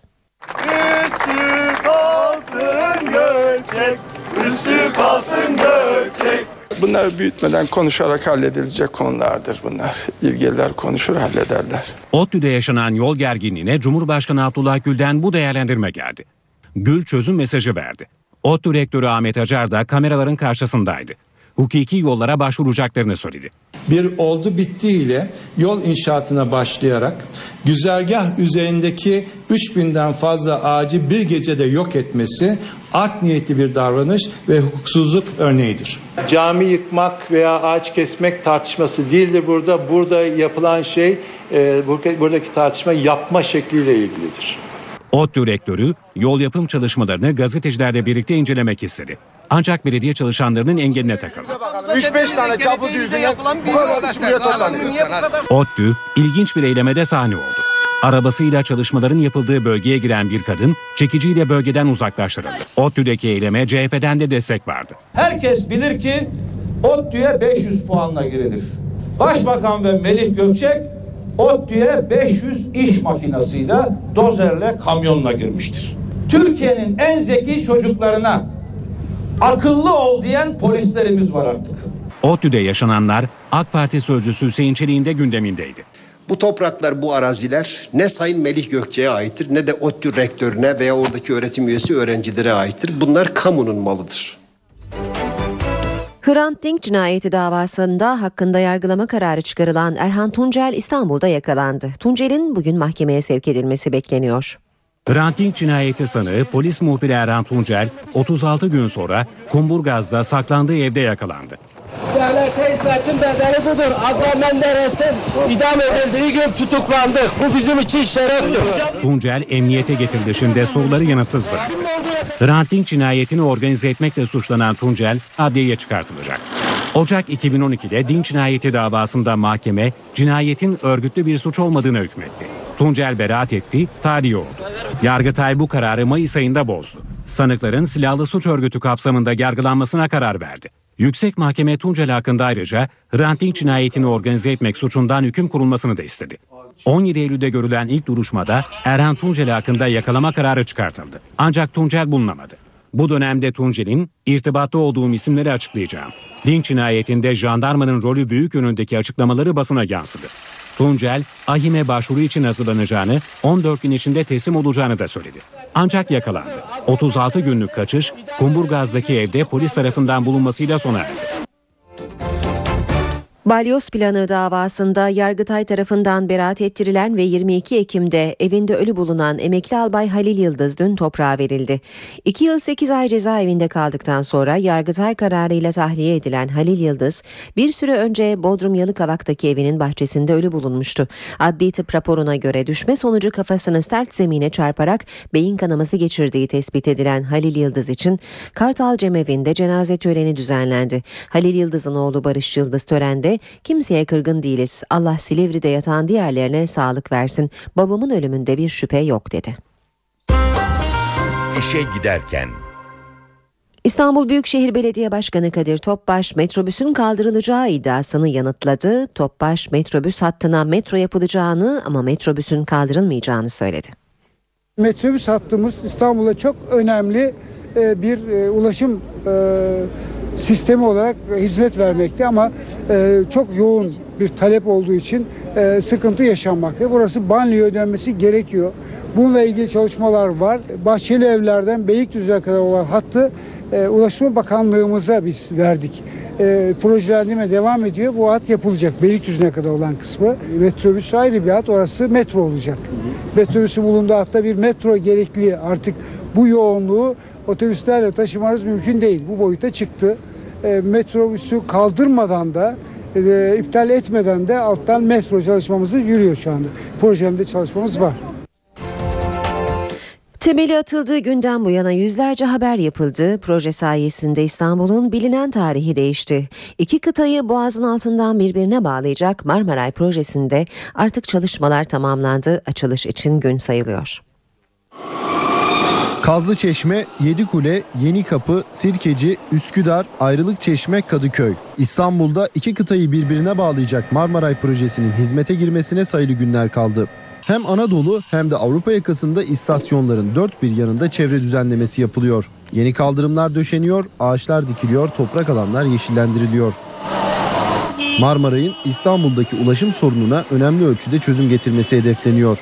Üstü kalsın göçek, üstü kalsın göçek. Bunlar büyütmeden konuşarak halledilecek konulardır bunlar. İlgililer konuşur hallederler. ODTÜ'de yaşanan yol gerginliğine Cumhurbaşkanı Abdullah Gül'den bu değerlendirme geldi. Gül çözüm mesajı verdi. ODTÜ rektörü Ahmet Acar da kameraların karşısındaydı. Hukuki yollara başvuracaklarını söyledi. bir oldu bitti ile yol inşaatına başlayarak güzergah üzerindeki 3000'den fazla ağacı bir gecede yok etmesi art niyetli bir davranış ve hukuksuzluk örneğidir. Cami yıkmak veya ağaç kesmek tartışması değildir burada. Burada yapılan şey, e, buradaki tartışma yapma şekliyle ilgilidir. ODTÜ rektörü yol yapım çalışmalarını gazetecilerle birlikte incelemek istedi. Ancak belediye çalışanlarının engeline takıldı. 3-5 tane çapulcu yüzünden bu kadar iş buraya toplanıyor. ODTÜ ilginç bir eylemede sahne oldu. Arabasıyla çalışmaların yapıldığı bölgeye giren bir kadın çekiciyle bölgeden uzaklaştırıldı. ODTÜ'deki eyleme CHP'den de destek vardı. Herkes bilir ki ODTÜ'ye 500 puanla girilir. Başbakan ve Melih Gökçek ODTÜ'ye 500 iş makinesiyle, dozerle, kamyonla girmiştir. Türkiye'nin en zeki çocuklarına akıllı ol diyen polislerimiz var artık. ODTÜ'de yaşananlar AK Parti sözcüsü Hüseyin Çelik'in de gündemindeydi. Bu topraklar, bu araziler ne Sayın Melih Gökçe'ye aittir ne de ODTÜ rektörüne veya oradaki öğretim üyesi öğrencilere aittir. Bunlar kamunun malıdır. Hrant Dink cinayeti davasında hakkında yargılama kararı çıkarılan Erhan Tuncel İstanbul'da yakalandı. Tuncel'in bugün mahkemeye sevk edilmesi bekleniyor. Hrant Dink cinayeti sanığı polis muhbiri Erhan Tuncel 36 gün sonra Kumburgaz'da saklandığı evde yakalandı. Devlete hizmetin bedeli budur. Adnan Menderes'in idam edildiği gün tutuklandık. Bu bizim için şereftir. Tuncel emniyete getirilişinde soruları yanıtsız bıraktı. Hrant Dink cinayetini organize etmekle suçlanan Tuncel adliyeye çıkartılacak. Ocak 2012'de Dink cinayeti davasında mahkeme cinayetin örgütlü bir suç olmadığını hükmetti. Tuncel beraat etti, tahliye oldu. Yargıtay bu kararı Mayıs ayında bozdu. Sanıkların silahlı suç örgütü kapsamında yargılanmasına karar verdi. Yüksek Mahkeme Tuncel hakkında ayrıca Hrant Dink cinayetini organize etmek suçundan hüküm kurulmasını da istedi. 17 Eylül'de görülen ilk duruşmada Erhan Tuncel hakkında yakalama kararı çıkartıldı. Ancak Tuncel bulunamadı. Bu dönemde Tuncel'in irtibatta olduğum isimleri açıklayacağım. Dink cinayetinde jandarmanın rolü büyük yönündeki açıklamaları basına yansıdı. Tuncel, ahime başvuru için hazırlanacağını, 14 gün içinde teslim olacağını da söyledi. Ancak yakalandı. 36 günlük kaçış, Kumburgaz'daki evde polis tarafından bulunmasıyla sona erdi. Balyoz planı davasında Yargıtay tarafından beraat ettirilen ve 22 Ekim'de evinde ölü bulunan emekli albay Halil Yıldız dün toprağa verildi. 2 yıl 8 ay cezaevinde kaldıktan sonra Yargıtay kararıyla tahliye edilen Halil Yıldız bir süre önce Bodrum Yalıkavak'taki evinin bahçesinde ölü bulunmuştu. Adli tıp raporuna göre düşme sonucu kafasını sert zemine çarparak beyin kanaması geçirdiği tespit edilen Halil Yıldız için Kartal Cemevi'nde cenaze töreni düzenlendi. Halil Yıldız'ın oğlu Barış Yıldız törende kimseye kırgın değiliz. Allah Silivri'de yatan diğerlerine sağlık versin. Babamın ölümünde bir şüphe yok dedi. İşe giderken İstanbul Büyükşehir Belediye Başkanı Kadir Topbaş metrobüsün kaldırılacağı iddiasını yanıtladı. Topbaş metrobüs hattına metro yapılacağını ama metrobüsün kaldırılmayacağını söyledi. Metrobüs hattımız İstanbul'a çok önemli e, bir e, ulaşım e, sistemi olarak hizmet vermekte ama çok yoğun bir talep olduğu için sıkıntı yaşanmakta. Burası banliyö dönmesi gerekiyor. Bununla ilgili çalışmalar var. Bahçeli evlerden Beylikdüzü'ne kadar olan hattı Ulaştırma Bakanlığımıza biz verdik. E, projelendirme devam ediyor. Bu hat yapılacak. Beylikdüzü'ne kadar olan kısmı. Metrobüs ayrı bir hat. Orası metro olacak. Metrobüsü bulunduğu hatta bir metro gerekli. Artık bu yoğunluğu otobüslerle taşımanız mümkün değil. Bu boyuta çıktı. E, metrobüsü kaldırmadan da e, iptal etmeden de alttan metro çalışmamızı yürüyor şu anda. Projemde çalışmamız var. Temeli atıldığı günden bu yana yüzlerce haber yapıldı. Proje sayesinde İstanbul'un bilinen tarihi değişti. İki kıtayı boğazın altından birbirine bağlayacak Marmaray projesinde artık çalışmalar tamamlandı. Açılış için gün sayılıyor. Kazlı Çeşme, Yedikule, Yeni Kapı, Sirkeci, Üsküdar, Ayrılık Çeşme, Kadıköy. İstanbul'da iki kıtayı birbirine bağlayacak Marmaray projesinin hizmete girmesine sayılı günler kaldı. Hem Anadolu hem de Avrupa yakasında istasyonların dört bir yanında çevre düzenlemesi yapılıyor. Yeni kaldırımlar döşeniyor, ağaçlar dikiliyor, toprak alanlar yeşillendiriliyor. Marmaray'ın İstanbul'daki ulaşım sorununa önemli ölçüde çözüm getirmesi hedefleniyor.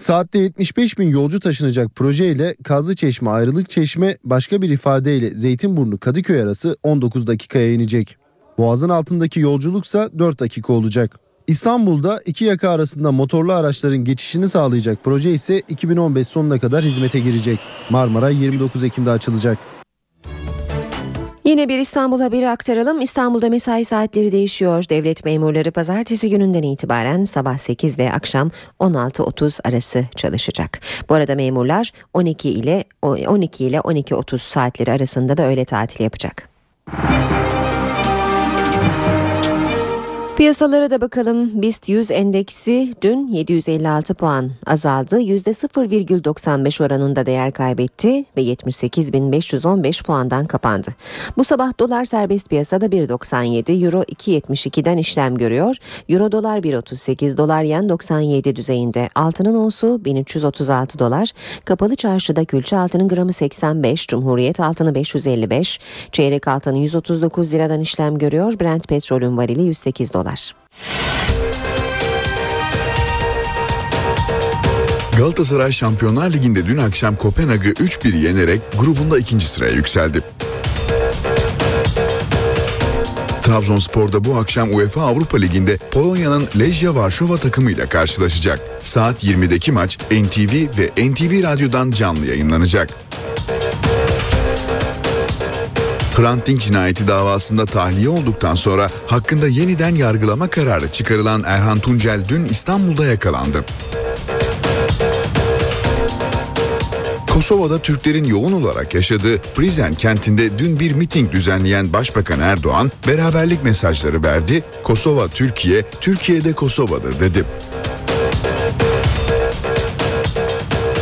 Saatte 75 bin yolcu taşınacak projeyle Kazlıçeşme Ayrılık Çeşme başka bir ifadeyle Zeytinburnu Kadıköy arası 19 dakikaya inecek. Boğazın altındaki yolculuksa 4 dakika olacak. İstanbul'da iki yaka arasında motorlu araçların geçişini sağlayacak proje ise 2015 sonuna kadar hizmete girecek. Marmara 29 Ekim'de açılacak. Yine bir İstanbul haberi aktaralım. İstanbul'da mesai saatleri değişiyor. Devlet memurları pazartesi gününden itibaren sabah 8 ile akşam 16.30 arası çalışacak. Bu arada memurlar 12 ile 12 ile 12.30 saatleri arasında da öğle tatili yapacak. Piyasalara da bakalım. BIST 100 endeksi dün 756 puan azaldı. %0,95 oranında değer kaybetti ve 78.515 puandan kapandı. Bu sabah dolar serbest piyasada 1.97, euro 2.72'den işlem görüyor. Euro dolar 1.38, dolar yen 97 düzeyinde. Altının onsu 1336 dolar. Kapalı çarşıda külçe altının gramı 85, Cumhuriyet altını 555, çeyrek altını 139 liradan işlem görüyor. Brent petrolün varili 108 dolar. Galatasaray Şampiyonlar Ligi'nde dün akşam Kopenhag'ı 3-1 yenerek grubunda ikinci sıraya yükseldi. Trabzonspor'da bu akşam UEFA Avrupa Ligi'nde Polonya'nın Lejia Varşova takımıyla karşılaşacak. Saat 20'deki maç NTV ve NTV Radyo'dan canlı yayınlanacak. Hrant cinayeti davasında tahliye olduktan sonra hakkında yeniden yargılama kararı çıkarılan Erhan Tuncel dün İstanbul'da yakalandı. Kosova'da Türklerin yoğun olarak yaşadığı Prizren kentinde dün bir miting düzenleyen Başbakan Erdoğan beraberlik mesajları verdi. Kosova Türkiye, Türkiye'de Kosova'dır dedi.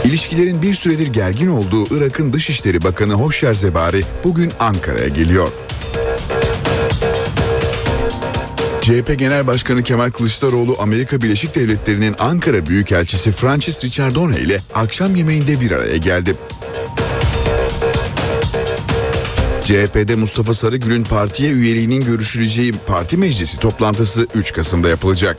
İlişkilerin bir süredir gergin olduğu Irak'ın Dışişleri Bakanı Hoşyer Zebari bugün Ankara'ya geliyor. CHP Genel Başkanı Kemal Kılıçdaroğlu Amerika Birleşik Devletleri'nin Ankara Büyükelçisi Francis Richardone ile akşam yemeğinde bir araya geldi. CHP'de Mustafa Sarıgül'ün partiye üyeliğinin görüşüleceği parti meclisi toplantısı 3 Kasım'da yapılacak.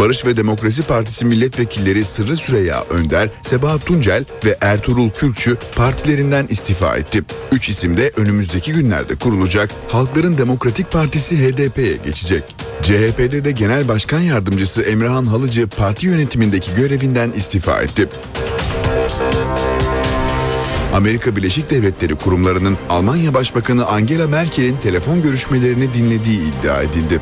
Barış ve Demokrasi Partisi milletvekilleri Sırrı Süreyya Önder, Sebahat Tuncel ve Ertuğrul Kürkçü partilerinden istifa etti. Üç isim de önümüzdeki günlerde kurulacak Halkların Demokratik Partisi HDP'ye geçecek. CHP'de de Genel Başkan Yardımcısı Emrehan Halıcı parti yönetimindeki görevinden istifa etti. Amerika Birleşik Devletleri kurumlarının Almanya Başbakanı Angela Merkel'in telefon görüşmelerini dinlediği iddia edildi.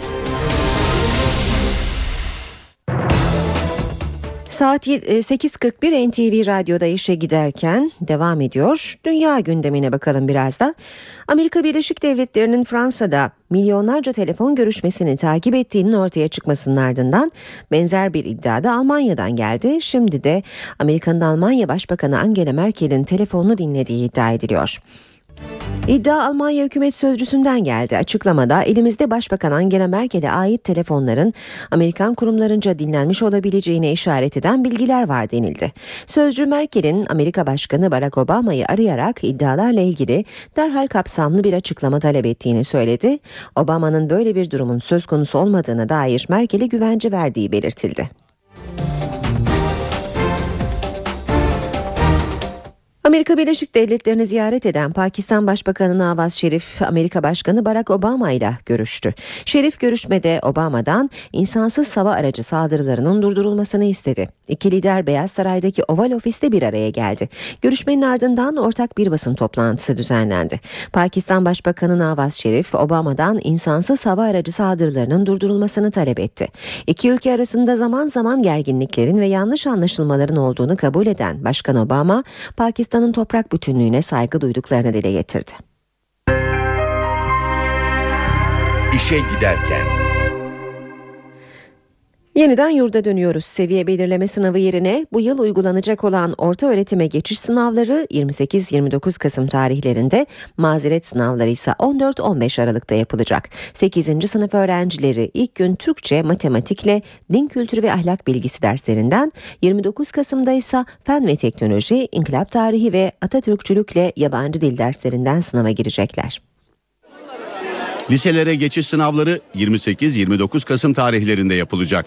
Saat 8.41 NTV Radyo'da işe giderken devam ediyor. Dünya gündemine bakalım biraz da. Amerika Birleşik Devletleri'nin Fransa'da milyonlarca telefon görüşmesini takip ettiğinin ortaya çıkmasının ardından benzer bir iddia da Almanya'dan geldi. Şimdi de Amerika'nın Almanya Başbakanı Angela Merkel'in telefonunu dinlediği iddia ediliyor. İddia Almanya hükümet sözcüsünden geldi. Açıklamada elimizde Başbakan Angela Merkel'e ait telefonların Amerikan kurumlarınca dinlenmiş olabileceğine işaret eden bilgiler var denildi. Sözcü Merkel'in Amerika Başkanı Barack Obama'yı arayarak iddialarla ilgili derhal kapsamlı bir açıklama talep ettiğini söyledi. Obama'nın böyle bir durumun söz konusu olmadığına dair Merkel'e güvence verdiği belirtildi. Amerika Birleşik Devletleri'ni ziyaret eden Pakistan Başbakanı Nawaz Şerif, Amerika Başkanı Barack Obama ile görüştü. Şerif görüşmede Obama'dan insansız hava aracı saldırılarının durdurulmasını istedi. İki lider Beyaz Saray'daki Oval Ofis'te bir araya geldi. Görüşmenin ardından ortak bir basın toplantısı düzenlendi. Pakistan Başbakanı Nawaz Şerif, Obama'dan insansız hava aracı saldırılarının durdurulmasını talep etti. İki ülke arasında zaman zaman gerginliklerin ve yanlış anlaşılmaların olduğunu kabul eden Başkan Obama, Pakistan Pakistan'ın toprak bütünlüğüne saygı duyduklarını dile getirdi. İşe giderken Yeniden yurda dönüyoruz. Seviye belirleme sınavı yerine bu yıl uygulanacak olan orta öğretime geçiş sınavları 28-29 Kasım tarihlerinde, mazeret sınavları ise 14-15 Aralık'ta yapılacak. 8. sınıf öğrencileri ilk gün Türkçe, matematikle din kültürü ve ahlak bilgisi derslerinden, 29 Kasım'da ise fen ve teknoloji, inkılap tarihi ve Atatürkçülükle yabancı dil derslerinden sınava girecekler. Liselere geçiş sınavları 28-29 Kasım tarihlerinde yapılacak.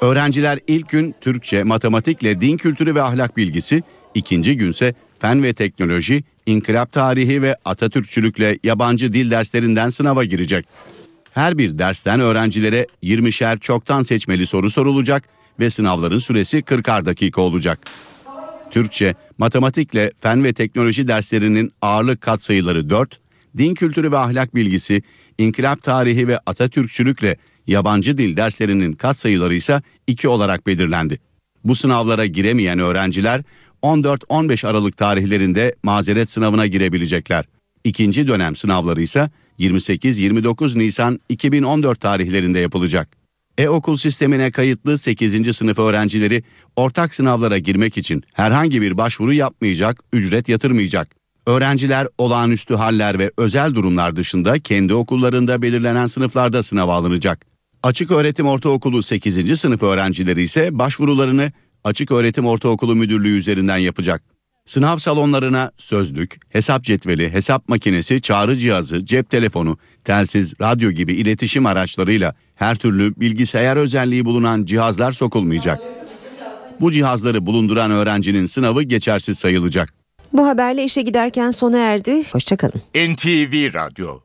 Öğrenciler ilk gün Türkçe, matematikle din kültürü ve ahlak bilgisi, ikinci günse fen ve teknoloji, inkılap tarihi ve Atatürkçülükle yabancı dil derslerinden sınava girecek. Her bir dersten öğrencilere 20'şer çoktan seçmeli soru sorulacak ve sınavların süresi 40'ar dakika olacak. Türkçe, matematikle fen ve teknoloji derslerinin ağırlık katsayıları 4, din kültürü ve ahlak bilgisi, inkılap tarihi ve Atatürkçülükle yabancı dil derslerinin katsayıları ise 2 olarak belirlendi. Bu sınavlara giremeyen öğrenciler 14-15 Aralık tarihlerinde mazeret sınavına girebilecekler. İkinci dönem sınavları ise 28-29 Nisan 2014 tarihlerinde yapılacak. E-okul sistemine kayıtlı 8. sınıf öğrencileri ortak sınavlara girmek için herhangi bir başvuru yapmayacak, ücret yatırmayacak. Öğrenciler olağanüstü haller ve özel durumlar dışında kendi okullarında belirlenen sınıflarda sınava alınacak. Açık Öğretim Ortaokulu 8. sınıf öğrencileri ise başvurularını Açık Öğretim Ortaokulu Müdürlüğü üzerinden yapacak. Sınav salonlarına sözlük, hesap cetveli, hesap makinesi, çağrı cihazı, cep telefonu, telsiz, radyo gibi iletişim araçlarıyla her türlü bilgisayar özelliği bulunan cihazlar sokulmayacak. Bu cihazları bulunduran öğrencinin sınavı geçersiz sayılacak. Bu haberle işe giderken sona erdi. Hoşçakalın. NTV Radyo